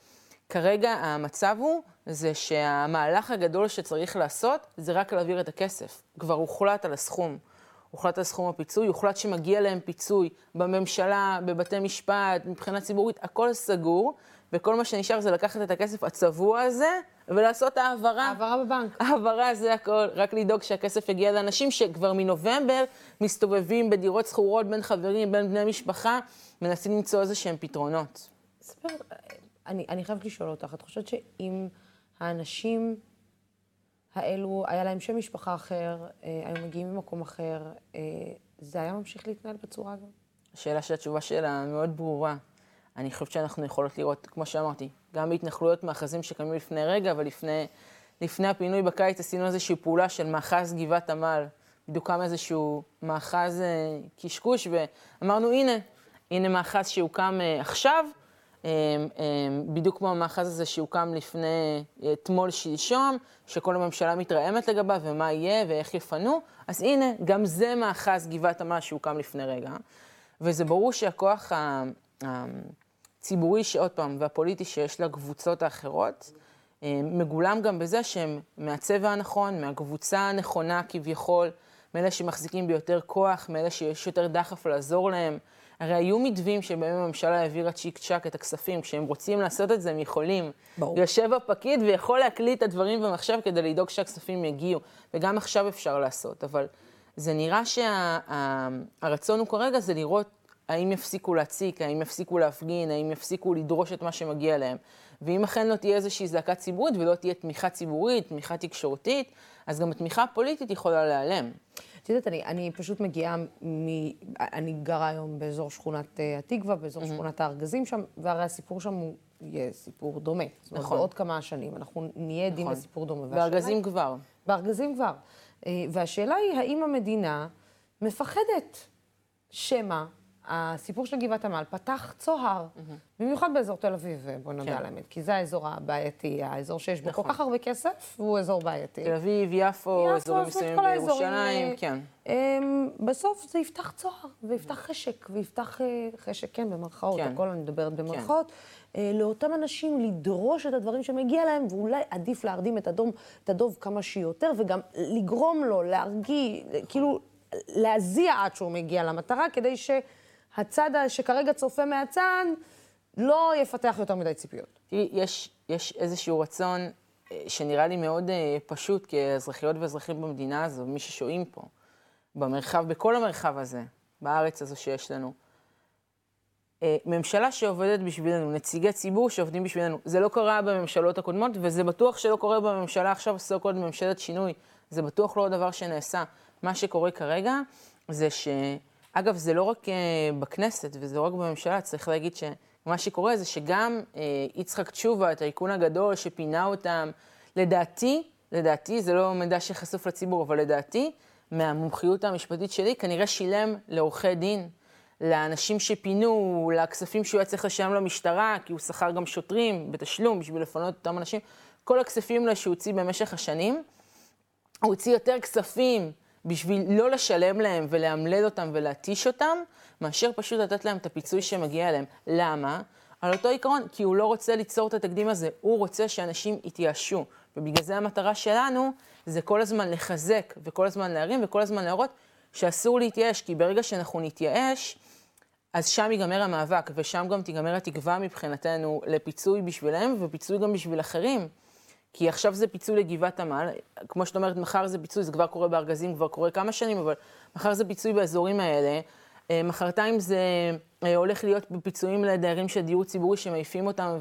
כרגע המצב הוא, זה שהמהלך הגדול שצריך לעשות, זה רק להעביר את הכסף. כבר הוחלט על הסכום. הוחלט על סכום הפיצוי, הוחלט שמגיע להם פיצוי בממשלה, בבתי משפט, מבחינה ציבורית, הכל סגור, וכל מה שנשאר זה לקחת את הכסף הצבוע הזה ולעשות העברה. העברה בבנק. העברה זה הכל, רק לדאוג שהכסף יגיע לאנשים שכבר מנובמבר מסתובבים בדירות שכורות בין חברים, בין בני משפחה, מנסים למצוא איזה שהם פתרונות. ספר, אני, אני חייבת לשאול אותך, את חושבת שאם האנשים האלו, היה להם שם משפחה אחר, אה, היו מגיעים ממקום אחר, אה, זה היה ממשיך להתנהל בצורה הזאת? השאלה שהתשובה שלה מאוד ברורה. אני חושבת שאנחנו יכולות לראות, כמו שאמרתי, גם בהתנחלויות מאחזים שקמים לפני רגע, אבל לפני, לפני הפינוי בקיץ עשינו איזושהי פעולה של מאחז גבעת עמל. בדיוק קם איזשהו מאחז אה, קשקוש, ואמרנו, הנה, הנה מאחז שהוקם אה, עכשיו, אה, אה, בדיוק כמו המאחז הזה שהוקם לפני, אה, אתמול, שלשום, שכל הממשלה מתרעמת לגביו, ומה יהיה ואיך יפנו. אז הנה, גם זה מאחז גבעת עמל שהוקם לפני רגע. וזה ברור שהכוח ה- הציבורי, שעוד פעם, והפוליטי שיש לקבוצות האחרות, אה, מגולם גם בזה שהם מהצבע הנכון, מהקבוצה הנכונה כביכול, מאלה שמחזיקים ביותר כוח, מאלה שיש יותר דחף לעזור להם. הרי היו מתווים שבהם הממשלה העבירה צ'יק צ'אק את הכספים, כשהם רוצים לעשות את זה הם יכולים. ברור. יושב הפקיד ויכול להקליט את הדברים במחשב כדי לדאוג שהכספים יגיעו, וגם עכשיו אפשר לעשות, אבל זה נראה שהרצון הוא כרגע זה לראות האם יפסיקו להציק, האם יפסיקו להפגין, האם יפסיקו לדרוש את מה שמגיע להם. ואם אכן לא תהיה איזושהי זעקה ציבורית ולא תהיה תמיכה ציבורית, תמיכה תקשורתית, אז גם התמיכה הפוליטית יכולה להיעלם. את יודעת, אני, אני פשוט מגיעה מ... אני גרה היום באזור שכונת אה, התקווה, באזור שכונת הארגזים שם, והרי הסיפור שם הוא יהיה סיפור דומה. זאת אומרת, נכון. בעוד כמה שנים אנחנו נהיה עדים נכון. לסיפור דומה. בארגזים היא- כבר. בארגזים כבר. אה, והשאלה היא, האם המדינה מפחדת שמא הסיפור של גבעת עמל פתח צוהר, במיוחד באזור תל אביב, בוא נודה כן. על האמת, כי זה האזור הבעייתי, האזור שיש בו כל נכון. כך הרבה כסף, והוא אזור בעייתי. תל אביב, יפו, אזורים מסוימים כל בירושלים, אה, כן. אמ, בסוף זה יפתח צוהר, ויפתח חשק, ויפתח אה, חשק, כן, במרכאות, כן. הכל אני מדברת במרכאות, אה, לאותם אנשים לדרוש את הדברים שמגיע להם, ואולי עדיף להרדים את הדום, את הדוב כמה שיותר, וגם לגרום לו להרגיע, כאילו, להזיע עד שהוא מגיע למטרה, כדי שהצד ה- שכרגע צופה מהצד לא יפתח יותר מדי ציפיות. תראי, יש, יש איזשהו רצון אה, שנראה לי מאוד אה, פשוט כאזרחיות ואזרחים במדינה הזו, מי ששוהים פה, במרחב, בכל המרחב הזה, בארץ הזו שיש לנו. אה, ממשלה שעובדת בשבילנו, נציגי ציבור שעובדים בשבילנו. זה לא קרה בממשלות הקודמות, וזה בטוח שלא קורה בממשלה עכשיו, סו קוד ממשלת שינוי. זה בטוח לא הדבר שנעשה. מה שקורה כרגע זה ש... אגב, זה לא רק אה, בכנסת וזה לא רק בממשלה, צריך להגיד שמה שקורה זה שגם אה, יצחק תשובה, הטייקון הגדול שפינה אותם, לדעתי, לדעתי, זה לא מידע שחשוף לציבור, אבל לדעתי, מהמומחיות המשפטית שלי, כנראה שילם לעורכי דין, לאנשים שפינו, לכספים שהוא היה צריך לשלם למשטרה, כי הוא שכר גם שוטרים בתשלום בשביל לפנות אותם אנשים. כל הכספים שהוא הוציא במשך השנים, הוא הוציא יותר כספים בשביל לא לשלם להם ולאמלל אותם ולהתיש אותם, מאשר פשוט לתת להם את הפיצוי שמגיע להם. למה? על אותו עיקרון, כי הוא לא רוצה ליצור את התקדים הזה, הוא רוצה שאנשים יתייאשו. ובגלל זה המטרה שלנו זה כל הזמן לחזק וכל הזמן להרים וכל הזמן להראות שאסור להתייאש, כי ברגע שאנחנו נתייאש, אז שם ייגמר המאבק, ושם גם תיגמר התקווה מבחינתנו לפיצוי בשבילם ופיצוי גם בשביל אחרים. כי עכשיו זה פיצוי לגבעת עמל, כמו שאת אומרת, מחר זה פיצוי, זה כבר קורה בארגזים, כבר קורה כמה שנים, אבל מחר זה פיצוי באזורים האלה. אה, מחרתיים זה אה, הולך להיות בפיצויים לדיירים של דיור ציבורי שמעיפים אותם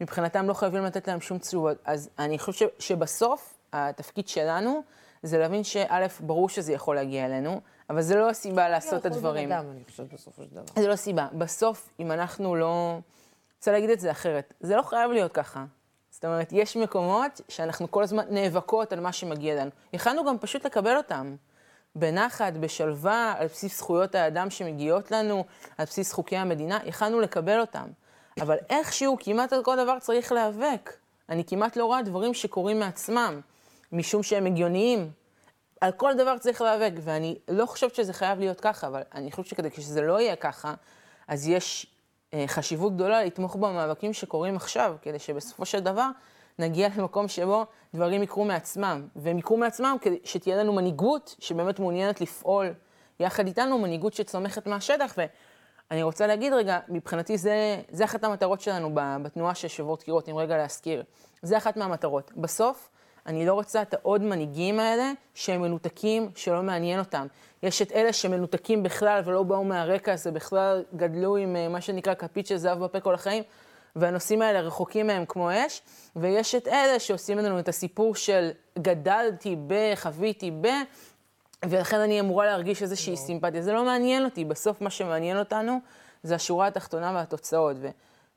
ומבחינתם לא חייבים לתת להם שום תשובות. אז אני חושבת שבסוף התפקיד שלנו זה להבין שא', ברור שזה יכול להגיע אלינו, אבל זה לא הסיבה לעשות את הדברים. אדם, אני חושבת, בסופו של דבר. זה לא סיבה. בסוף, אם אנחנו לא... רוצה להגיד את זה אחרת. זה לא חייב להיות ככה. זאת אומרת, יש מקומות שאנחנו כל הזמן נאבקות על מה שמגיע לנו. יכלנו גם פשוט לקבל אותם. בנחת, בשלווה, על בסיס זכויות האדם שמגיעות לנו, על בסיס חוקי המדינה, יכלנו לקבל אותם. אבל איכשהו, כמעט על כל דבר צריך להיאבק. אני כמעט לא רואה דברים שקורים מעצמם, משום שהם הגיוניים. על כל דבר צריך להיאבק, ואני לא חושבת שזה חייב להיות ככה, אבל אני חושבת שכדי שזה לא יהיה ככה, אז יש חשיבות גדולה לתמוך במאבקים שקורים עכשיו, כדי שבסופו של דבר נגיע למקום שבו דברים יקרו מעצמם, והם יקרו מעצמם כדי שתהיה לנו מנהיגות שבאמת מעוניינת לפעול יחד איתנו, מנהיגות שצומחת מהשטח. ואני רוצה להגיד רגע, מבחינתי זה, זה אחת המטרות שלנו בתנועה של שבועות קירות, אם רגע להזכיר. זה אחת מהמטרות. בסוף, אני לא רוצה את העוד מנהיגים האלה שהם מנותקים, שלא מעניין אותם. יש את אלה שמנותקים בכלל ולא באו מהרקע הזה, בכלל גדלו עם אה, מה שנקרא כפית של זהב בפה כל החיים, והנושאים האלה רחוקים מהם כמו אש, ויש את אלה שעושים לנו את הסיפור של גדלתי ב, חוויתי ב, ולכן אני אמורה להרגיש איזושהי סימפתיה. זה לא מעניין אותי, בסוף מה שמעניין אותנו זה השורה התחתונה והתוצאות.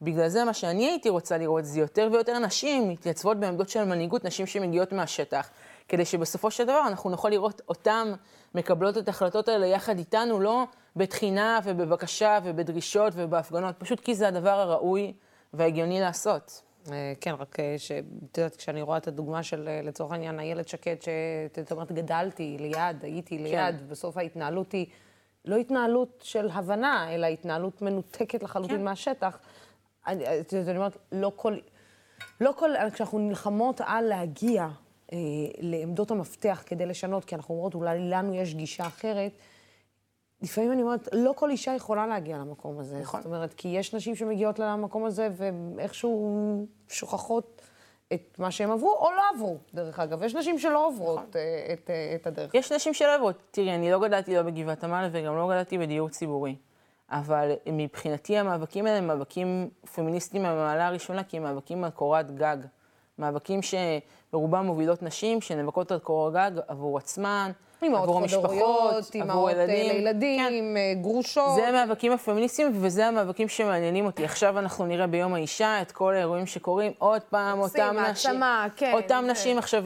ובגלל זה מה שאני הייתי רוצה לראות זה יותר ויותר נשים מתייצבות בעמדות של מנהיגות, נשים שמגיעות מהשטח, כדי שבסופו של דבר אנחנו נוכל לראות אותם מקבלות את ההחלטות האלה יחד איתנו, לא בתחינה ובבקשה ובדרישות ובהפגנות, פשוט כי זה הדבר הראוי וההגיוני לעשות. אה, כן, רק אה, שאת יודעת, כשאני רואה את הדוגמה של, אה, לצורך העניין, איילת שקד, שאת אומרת, גדלתי ליד, הייתי ליד, כן. בסוף ההתנהלות היא לא התנהלות של הבנה, אלא התנהלות מנותקת לחלוטין כן. מהשטח. אני, אני אומרת, לא כל... לא כל... כשאנחנו נלחמות על להגיע אה, לעמדות המפתח כדי לשנות, כי אנחנו אומרות, אולי לנו יש גישה אחרת, לפעמים אני אומרת, לא כל אישה יכולה להגיע למקום הזה. נכון. זאת אומרת, כי יש נשים שמגיעות למקום הזה ואיכשהו שוכחות את מה שהם עברו, או לא עברו, דרך אגב. יש נשים שלא עוברות נכון. אה, את, אה, את הדרך. יש נשים שלא עוברות. תראי, אני לא גדלתי לא בגבעת עמל וגם לא גדלתי בדיור ציבורי. אבל מבחינתי המאבקים האלה הם מאבקים פמיניסטיים מהמעלה הראשונה, כי הם מאבקים על קורת גג. מאבקים שברובם מובילות נשים שנאבקות על קורת גג עבור עצמן, עבור המשפחות, עבור אה, ילדים. לילדים, כן. גרושות. זה המאבקים הפמיניסטיים וזה המאבקים שמעניינים אותי. עכשיו אנחנו נראה ביום האישה את כל האירועים שקורים, עוד פעם, אותם נשים. עצמה, כן. אותם נשים, עכשיו,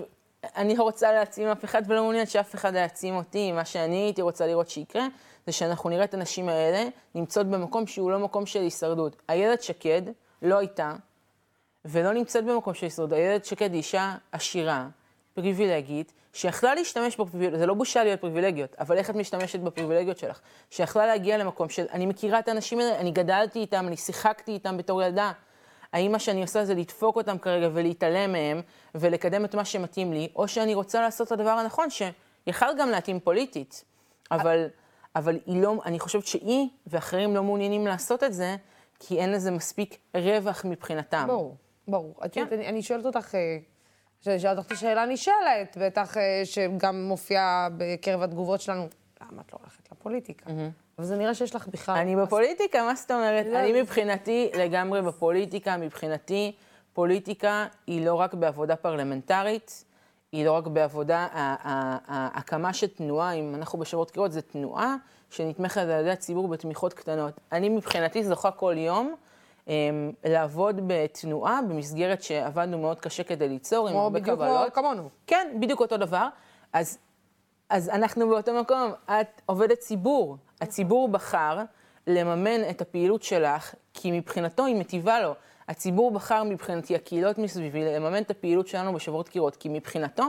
אני לא רוצה להעצים אף אחד ולא מעוניינת שאף אחד יעצים אותי. מה שאני הייתי רוצה לראות שיקרה, זה שאנחנו נראה את הנשים האלה נמצאות במקום שהוא לא מקום של הישרדות. איילת שקד לא הייתה, ולא נמצאת במקום של הישרדות. איילת שקד היא אישה עשירה, פריבילגית, שיכלה להשתמש בפריבילגיות, זה לא בושה להיות פריבילגיות, אבל איך את משתמשת בפריבילגיות שלך? שיכלה להגיע למקום של, אני מכירה את האנשים האלה, אני גדלתי איתם, אני שיחקתי איתם בתור ילדה. האם מה שאני עושה זה לדפוק אותם כרגע ולהתעלם מהם ולקדם את מה שמתאים לי, או שאני רוצה לעשות את הדבר הנכון, שיכל גם להתאים פוליטית, אבל, אבל היא לא, אני חושבת שהיא ואחרים לא מעוניינים לעשות את זה, כי אין לזה מספיק רווח מבחינתם. ברור, ברור. כן. את, אני, אני שואלת אותך... אה, שאלת אותך את השאלה נשאלת, בטח אה, שגם מופיעה בקרב התגובות שלנו, למה את לא הולכת לפוליטיקה? אבל זה נראה שיש לך בכלל... אני בפוליטיקה, מה זאת אומרת? לא, אני מבחינתי לגמרי בפוליטיקה, מבחינתי פוליטיקה היא לא רק בעבודה פרלמנטרית, היא לא רק בעבודה, ההקמה של תנועה, אם אנחנו בשבועות קריאות, זו תנועה שנתמכת על ידי הציבור בתמיכות קטנות. אני מבחינתי זוכה כל יום אמ, לעבוד בתנועה, במסגרת שעבדנו מאוד קשה כדי ליצור, עם הרבה קבלות. בדיוק כמו כמונו. כן, בדיוק אותו דבר. אז, אז אנחנו באותו מקום, את עובדת ציבור. הציבור בחר לממן את הפעילות שלך, כי מבחינתו היא מטיבה לו. הציבור בחר מבחינתי, הקהילות מסביבי, לממן את הפעילות שלנו בשבועות קירות, כי מבחינתו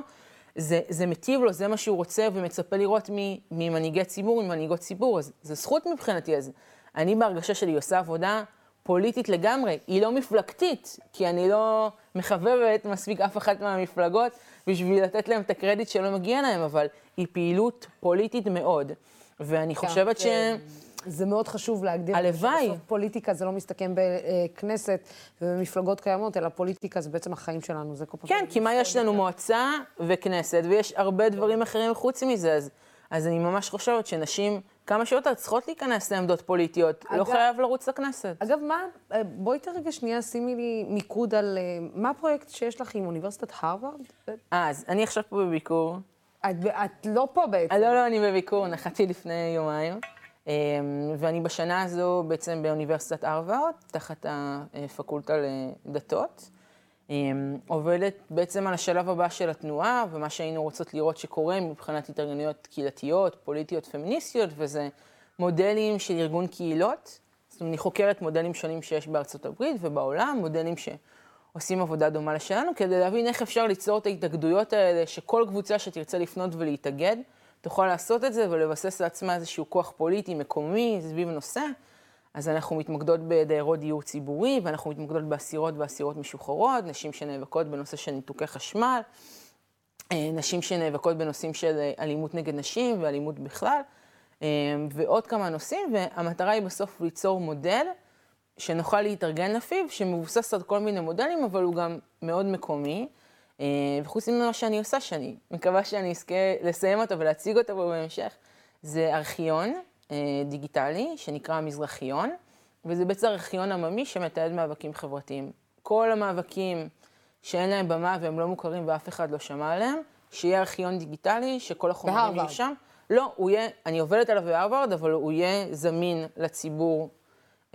זה, זה מטיב לו, זה מה שהוא רוצה ומצפה לראות ממנהיגי ציבור, ממנהיגות ציבור, אז זו זכות מבחינתי. אז אני בהרגשה שלי עושה עבודה פוליטית לגמרי, היא לא מפלגתית, כי אני לא מחבבת מספיק אף אחת מהמפלגות בשביל לתת להם את הקרדיט שלא מגיע להם, אבל היא פעילות פוליטית מאוד. ואני חושבת ש... זה מאוד חשוב להגדיר. הלוואי. בסוף פוליטיקה זה לא מסתכם בכנסת ובמפלגות קיימות, אלא פוליטיקה זה בעצם החיים שלנו, זה כל פעם... כן, כי מה יש לנו? מועצה וכנסת, ויש הרבה דברים אחרים חוץ מזה, אז, אז אני ממש חושבת שנשים כמה שיותר צריכות להיכנס לעמדות פוליטיות, לא אגב- חייב לרוץ לכנסת. אגב, מה, אה, בואי רגע שנייה, שימי לי מיקוד על אה, מה הפרויקט שיש לך עם אוניברסיטת הרווארד? אה, אז אני עכשיו פה בביקור. את, את לא פה בעצם. לא, לא, אני בביקור, נחתתי לפני יומיים. אמ, ואני בשנה הזו בעצם באוניברסיטת הרווארד, תחת הפקולטה לדתות. אמ, עובדת בעצם על השלב הבא של התנועה, ומה שהיינו רוצות לראות שקורה מבחינת התארגנויות קהילתיות, פוליטיות, פמיניסטיות, וזה מודלים של ארגון קהילות. זאת אומרת, אני חוקרת מודלים שונים שיש בארצות הברית ובעולם, מודלים שעושים עבודה דומה לשלנו, כדי להבין איך אפשר ליצור את ההתאגדויות האלה, שכל קבוצה שתרצה לפנות ולהתאגד, תוכל לעשות את זה ולבסס לעצמה איזשהו כוח פוליטי מקומי סביב נושא. אז אנחנו מתמקדות בדיירות דיור ציבורי, ואנחנו מתמקדות באסירות ואסירות משוחררות, נשים שנאבקות בנושא של ניתוקי חשמל, אה, נשים שנאבקות בנושאים של אה, אלימות נגד נשים ואלימות בכלל, אה, ועוד כמה נושאים, והמטרה היא בסוף ליצור מודל שנוכל להתארגן לפיו, שמבוסס על כל מיני מודלים, אבל הוא גם מאוד מקומי. אה, וחוץ ממה שאני עושה, שאני מקווה שאני אזכה לסיים אותו ולהציג אותו בו בהמשך, זה ארכיון אה, דיגיטלי שנקרא המזרחיון, וזה בעצם ארכיון עממי שמתעד מאבקים חברתיים. כל המאבקים שאין להם במה והם לא מוכרים ואף אחד לא שמע עליהם, שיהיה ארכיון דיגיטלי, שכל החומרים יהיו. שם. לא, הוא יהיה, אני עובדת עליו בהרווארד, אבל הוא יהיה זמין לציבור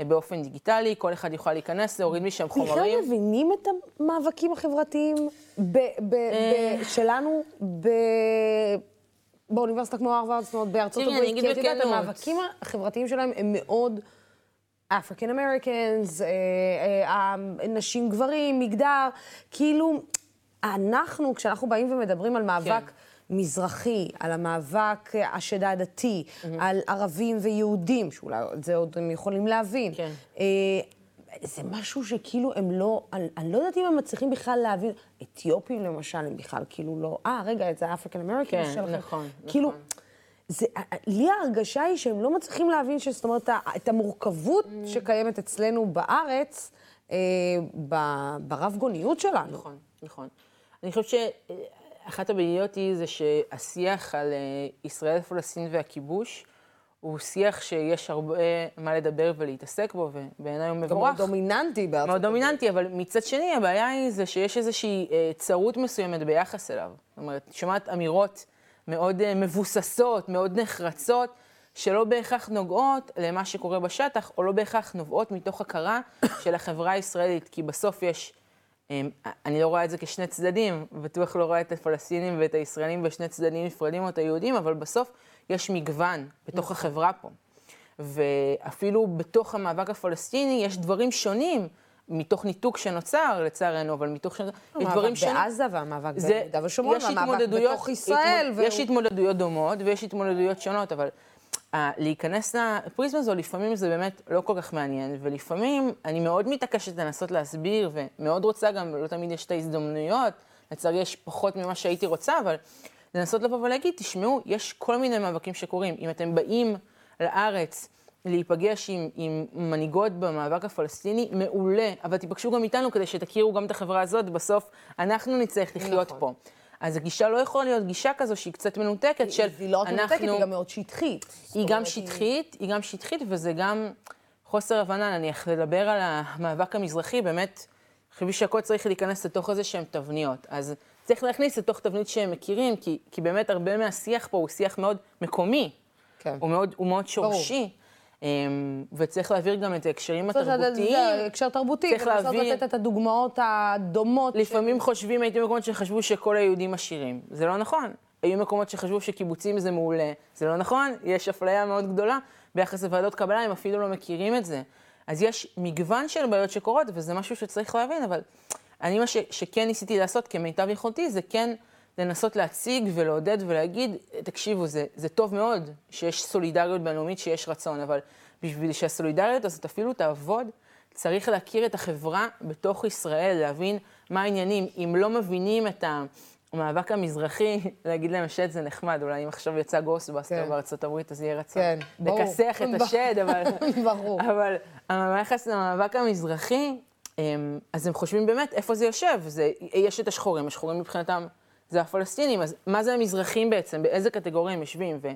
באופן דיגיטלי, כל אחד יוכל להיכנס, להוריד משם בכלל חומרים. מבינים את המאבקים החברתיים אה. ב- שלנו ב- באוניברסיטה כמו הרווארד, זאת אומרת בארצות הברית? כי את יודעת. המאבקים החברתיים שלהם הם מאוד אפריקן אמריקאנס, אה, נשים גברים, מגדר, כאילו, אנחנו, כשאנחנו באים ומדברים על מאבק כן. מזרחי, על המאבק אה, השד העדתי, על ערבים ויהודים, שאולי את זה עוד הם יכולים להבין. כן. אה, זה משהו שכאילו הם לא, אני, אני לא יודעת אם הם מצליחים בכלל להבין, אתיופים למשל, הם בכלל כאילו לא, אה, רגע, זה אפריקן אמריקן כן, שלכם. נכון, כאילו, נכון. זה, לי ההרגשה היא שהם לא מצליחים להבין, שזאת אומרת, את המורכבות Mm. שקיימת אצלנו בארץ, אה, ברב גוניות שלנו. נכון, נכון. אני חושבת שאחת הבעיות היא זה שהשיח על אה, ישראל, פלסטין והכיבוש, הוא שיח שיש הרבה מה לדבר ולהתעסק בו, ובעיניי הוא מבורך. גם מאוד דומיננטי בארצות מאוד דומיננטי, אבל מצד שני, הבעיה היא זה שיש איזושהי אה, צרות מסוימת ביחס אליו. זאת אומרת, שומעת אמירות מאוד אה, מבוססות, מאוד נחרצות, שלא בהכרח נוגעות למה שקורה בשטח, או לא בהכרח נובעות מתוך הכרה של החברה הישראלית, כי בסוף יש... אמ, אני לא רואה את זה כשני צדדים, בטוח לא רואה את הפלסטינים ואת הישראלים בשני צדדים נפרדים או את היהודים, אבל בסוף יש מגוון בתוך החברה פה. ואפילו בתוך המאבק הפלסטיני יש דברים שונים, מתוך ניתוק שנוצר, לצערנו, אבל מתוך שנוצר, יש דברים המאבק שונים. בעזה והמאבק זה- ביהודה ושומרון, והמאבק התמודדויות- בתוך ישראל. התמוד- והוא- יש התמודדויות דומות ויש התמודדויות שונות, אבל להיכנס לפריזמה הזו, לפעמים זה באמת לא כל כך מעניין, ולפעמים אני מאוד מתעקשת לנסות להסביר, ומאוד רוצה גם, לא תמיד יש את ההזדמנויות, לצערי יש פחות ממה שהייתי רוצה, אבל לנסות לבוא ולהגיד, תשמעו, יש כל מיני מאבקים שקורים. אם אתם באים לארץ להיפגש עם, עם מנהיגות במאבק הפלסטיני, מעולה, אבל תיפגשו גם איתנו כדי שתכירו גם את החברה הזאת, בסוף אנחנו נצטרך לחיות נכון. פה. אז הגישה לא יכולה להיות גישה כזו שהיא קצת מנותקת, של היא לא רק אנחנו... מנותקת, היא גם מאוד שטחית. היא גם שטחית, היא גם שטחית, וזה גם חוסר הבנה, נניח, לדבר על המאבק המזרחי, באמת, חושבים שהכל צריך להיכנס לתוך איזה שהן תבניות. אז צריך להכניס לתוך תבנית שהם מכירים, כי, כי באמת הרבה מהשיח פה הוא שיח מאוד מקומי. כן. הוא מאוד, הוא מאוד שורשי. אמ, וצריך להעביר גם את ההקשרים התרבותיים. זה הקשר תרבותי, צריך להעביר- לתת את הדוגמאות הדומות. לפעמים חושבים, הייתי במקומות שחשבו שכל היהודים עשירים. זה לא נכון. היו מקומות שחשבו שקיבוצים זה מעולה. זה לא נכון, יש אפליה מאוד גדולה ביחס לוועדות קבלה, הם אפילו לא מכירים את זה. אז יש מגוון של בעיות שקורות, וזה משהו שצריך להבין, אבל אני מה ש, שכן ניסיתי לעשות כמיטב יכולתי, זה כן לנסות להציג ולעודד ולהגיד, תקשיבו, זה, זה טוב מאוד שיש סולידריות בינלאומית, שיש רצון, אבל בשביל שהסולידריות הזאת אפילו תעבוד, צריך להכיר את החברה בתוך ישראל, להבין מה העניינים. אם לא מבינים את המאבק המזרחי, להגיד להם שד זה נחמד, אולי אם עכשיו יצא Ghostbusters כן. בארצות הברית, אז יהיה רצון כן, ברור. לכסח את השד, אבל... ברור. אבל ביחס למאבק המזרחי, אמ, אז הם חושבים באמת איפה זה יושב. זה, יש את השחורים, השחורים מבחינתם זה הפלסטינים, אז מה זה המזרחים בעצם? באיזה קטגוריה הם יושבים? ו,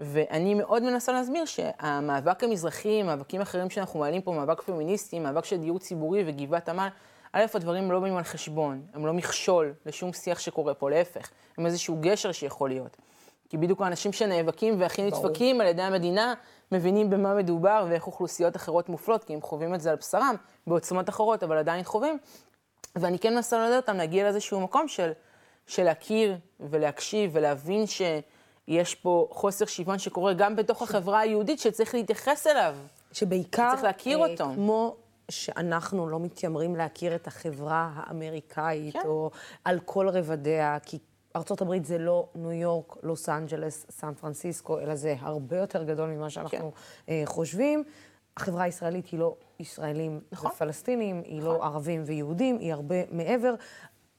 ואני מאוד מנסה להסביר שהמאבק המזרחי, מאבקים אחרים שאנחנו מעלים פה, מאבק פמיניסטי, מאבק של דיור ציבורי וגבעת עמל, א', הדברים לא באים על חשבון, הם לא מכשול לשום שיח שקורה פה, להפך, הם איזשהו גשר שיכול להיות. כי בדיוק האנשים שנאבקים והכי. נדפקים על ידי המדינה, מבינים במה מדובר ואיך אוכלוסיות אחרות מופלות, כי הם חווים את זה על בשרם, בעוצמות אחרות, אבל עדיין חווים. ואני כן מנסה לעודד אותם להגיע לאיזשהו מקום של, של להכיר ולהקשיב ולהבין שיש פה חוסר שוויון שקורה גם בתוך החברה היהודית, שצריך להתייחס אליו. שבעיקר, צריך להכיר אה, אותו. כמו שאנחנו לא מתיימרים להכיר את החברה האמריקאית, כן. או על כל רבדיה, כי ארה"ב זה לא ניו יורק, לוס אנג'לס, סן פרנסיסקו, אלא זה הרבה יותר גדול ממה שאנחנו כן. אה, חושבים. החברה הישראלית היא לא ישראלים נכון. ופלסטינים, היא לא ערבים ויהודים, היא הרבה מעבר,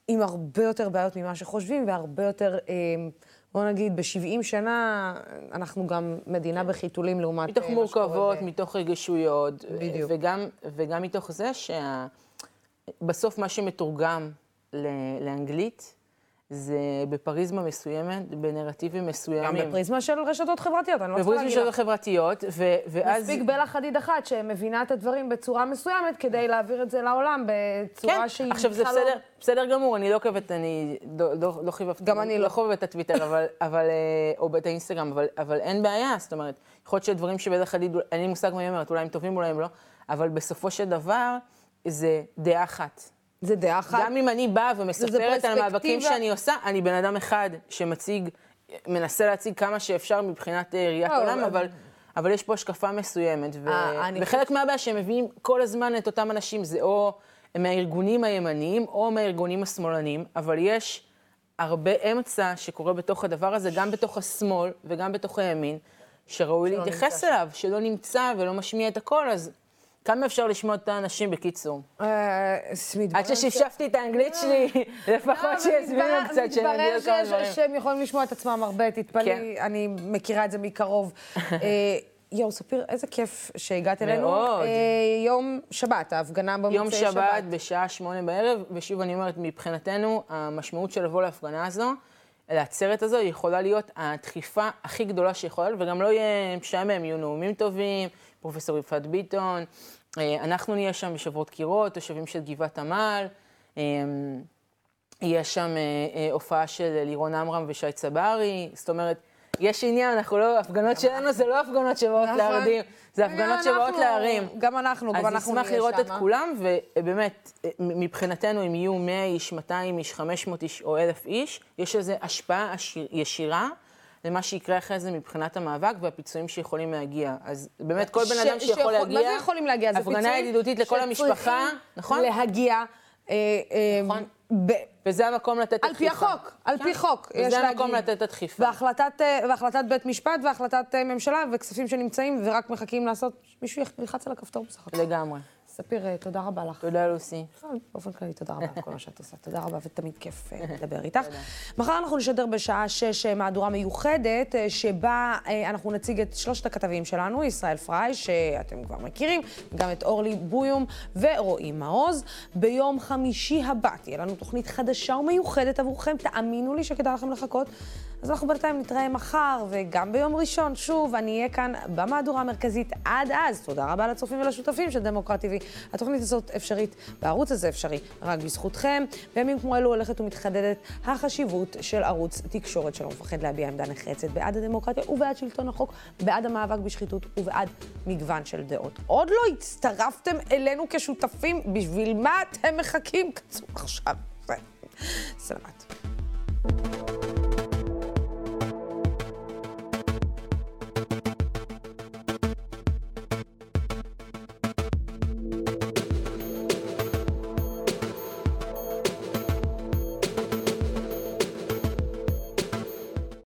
עם הרבה יותר בעיות ממה שחושבים, והרבה יותר, אה, בוא נגיד, ב-70 שנה אנחנו גם מדינה בחיתולים לעומת... מתוך אה, מה שקורה מורכבות, ב- מתוך רגישויות, בדיוק. וגם, וגם מתוך זה שבסוף מה שמתורגם ל- לאנגלית, זה בפריזמה מסוימת, בנרטיבים גם מסוימים. בפריזמה של רשתות חברתיות, אני לא צריכה בפריזמה להגיד של לך. חברתיות, ו- ואז... מספיק בלה חדיד אחת שמבינה את הדברים בצורה מסוימת כדי להעביר את זה לעולם בצורה כן, שהיא... עכשיו זה לא- בסדר, בסדר גמור, אני לא עוקבת, אני לא, לא, לא חיבבתי, גם אני לא. לא חובבת את הטוויטר, אבל, אבל, אה, או את האינסטגרם, אבל, אבל אין בעיה, זאת אומרת, יכול להיות שדברים שבדרך כלל, אין לי מושג מה היא אומרת, אולי הם טובים, אולי הם לא, אבל בסופו של דבר, זה דעה אחת. זה דעה אחת. גם אם אני באה ומספרת על המאבקים. שאני עושה, אני בן אדם אחד שמציג, מנסה להציג כמה שאפשר מבחינת אה, ראיית לא, עולם, אבל- אבל... יש פה השקפה מסוימת, ו... אה, אני וחלק חושבת- מהבעיה שהם מביאים כל הזמן את אותם אנשים, זה או מהארגונים הימניים או מהארגונים השמאלניים, אבל יש הרבה אמצע שקורה בתוך הדבר הזה, גם בתוך השמאל וגם בתוך הימין, שראוי להתייחס אליו, שלא נמצא ולא משמיע את הקול, אז כמה אפשר לשמוע את האנשים בקיצור? אה, מתברר עד ששפשפתי את האנגלית שלי, לפחות אבל שיסבירו מתברר- קצת, שאני אגיד עוד כמה מתברר דברים. ש- שהם יכולים לשמוע את עצמם הרבה, תתפלאי, כן. אני מכירה את זה מקרוב. אה, יואו, ספיר, איזה כיף שהגעת אלינו. מאוד. אה, יום שבת, ההפגנה במוצאי יום שבת. שבת בשעה שמונה בערב, ושוב אני אומרת, מבחינתנו, המשמעות של לבוא להפגנה הזו, לעצרת הזו, יכולה להיות הדחיפה הכי גדולה שיכולה, וגם לא יהיה משעמם, יהיו נאומים טובים, פרופסור יפעת ביטון, אה, אנחנו נהיה שם בשבועות קירות, תושבים של גבעת עמל, אה, יהיה שם אה, אה, הופעה של לירון עמרם ושי צברי, זאת אומרת, יש עניין, אנחנו לא, הפגנות שלנו זה לא הפגנות שבאות נכון. להרדים, זה הפגנות שבאות להרים. גם אנחנו, גם אנחנו אז נשמח נהיה לראות את. כולם, ובאמת, מבחינתנו, אם יהיו 100 איש, 200 איש, 500 איש או 1,000 איש, יש לזה השפעה ישירה למה שיקרה אחרי זה מבחינת המאבק והפיצויים שיכולים להגיע. אז באמת, כל בן אדם שיכול להגיע, מה זה יכולים להגיע? זה הפגנה פיצויים ידידותית לכל המשפחה, נכון? להגיע. אה, אה, ב- וזה המקום לתת את על פי הדחיפה. החוק, על פי חוק, יש וזה. המקום לתת את הדחיפה. והחלטת, אה, והחלטת בית משפט והחלטת ממשלה וכספים שנמצאים ורק מחכים לעשות, מישהו ילחץ על הכפתור בסך הכל. לגמרי. ספיר, אה, תודה רבה לך. תודה, לוסי. בכלל, באופן כללי, תודה רבה על כל מה שאת עושה. תודה רבה, ותמיד כיף אה, לדבר איתך. מחר אנחנו נשדר בשעה שש אה, מהדורה מיוחדת, אה, שבה אה, אנחנו נציג את שלושת הכתבים שלנו, ישראל פריי, שאתם כבר מכירים, גם את אורלי בויום ורועי מעוז. ביום חמישי הבא תהיה לנו תוכנית חדשה ומיוחדת עבורכם, תאמינו לי שכדאי לכם לחכות. אז אנחנו בינתיים נתראה מחר, וגם ביום ראשון, שוב, אני אהיה כאן במהדורה המרכזית עד אז. תודה רבה לצופים ולשותפים של דמוקרט TV. התוכנית הזאת אפשרית, והערוץ הזה אפשרי רק בזכותכם. בימים כמו אלו הולכת ומתחדדת החשיבות של ערוץ תקשורת שלא מפחד להביע עמדה נחרצת בעד הדמוקרטיה ובעד שלטון החוק, בעד המאבק בשחיתות ובעד מגוון של דעות. עוד לא הצטרפתם אלינו כשותפים, בשביל מה אתם מחכים? כנסו עכשיו. סלמת.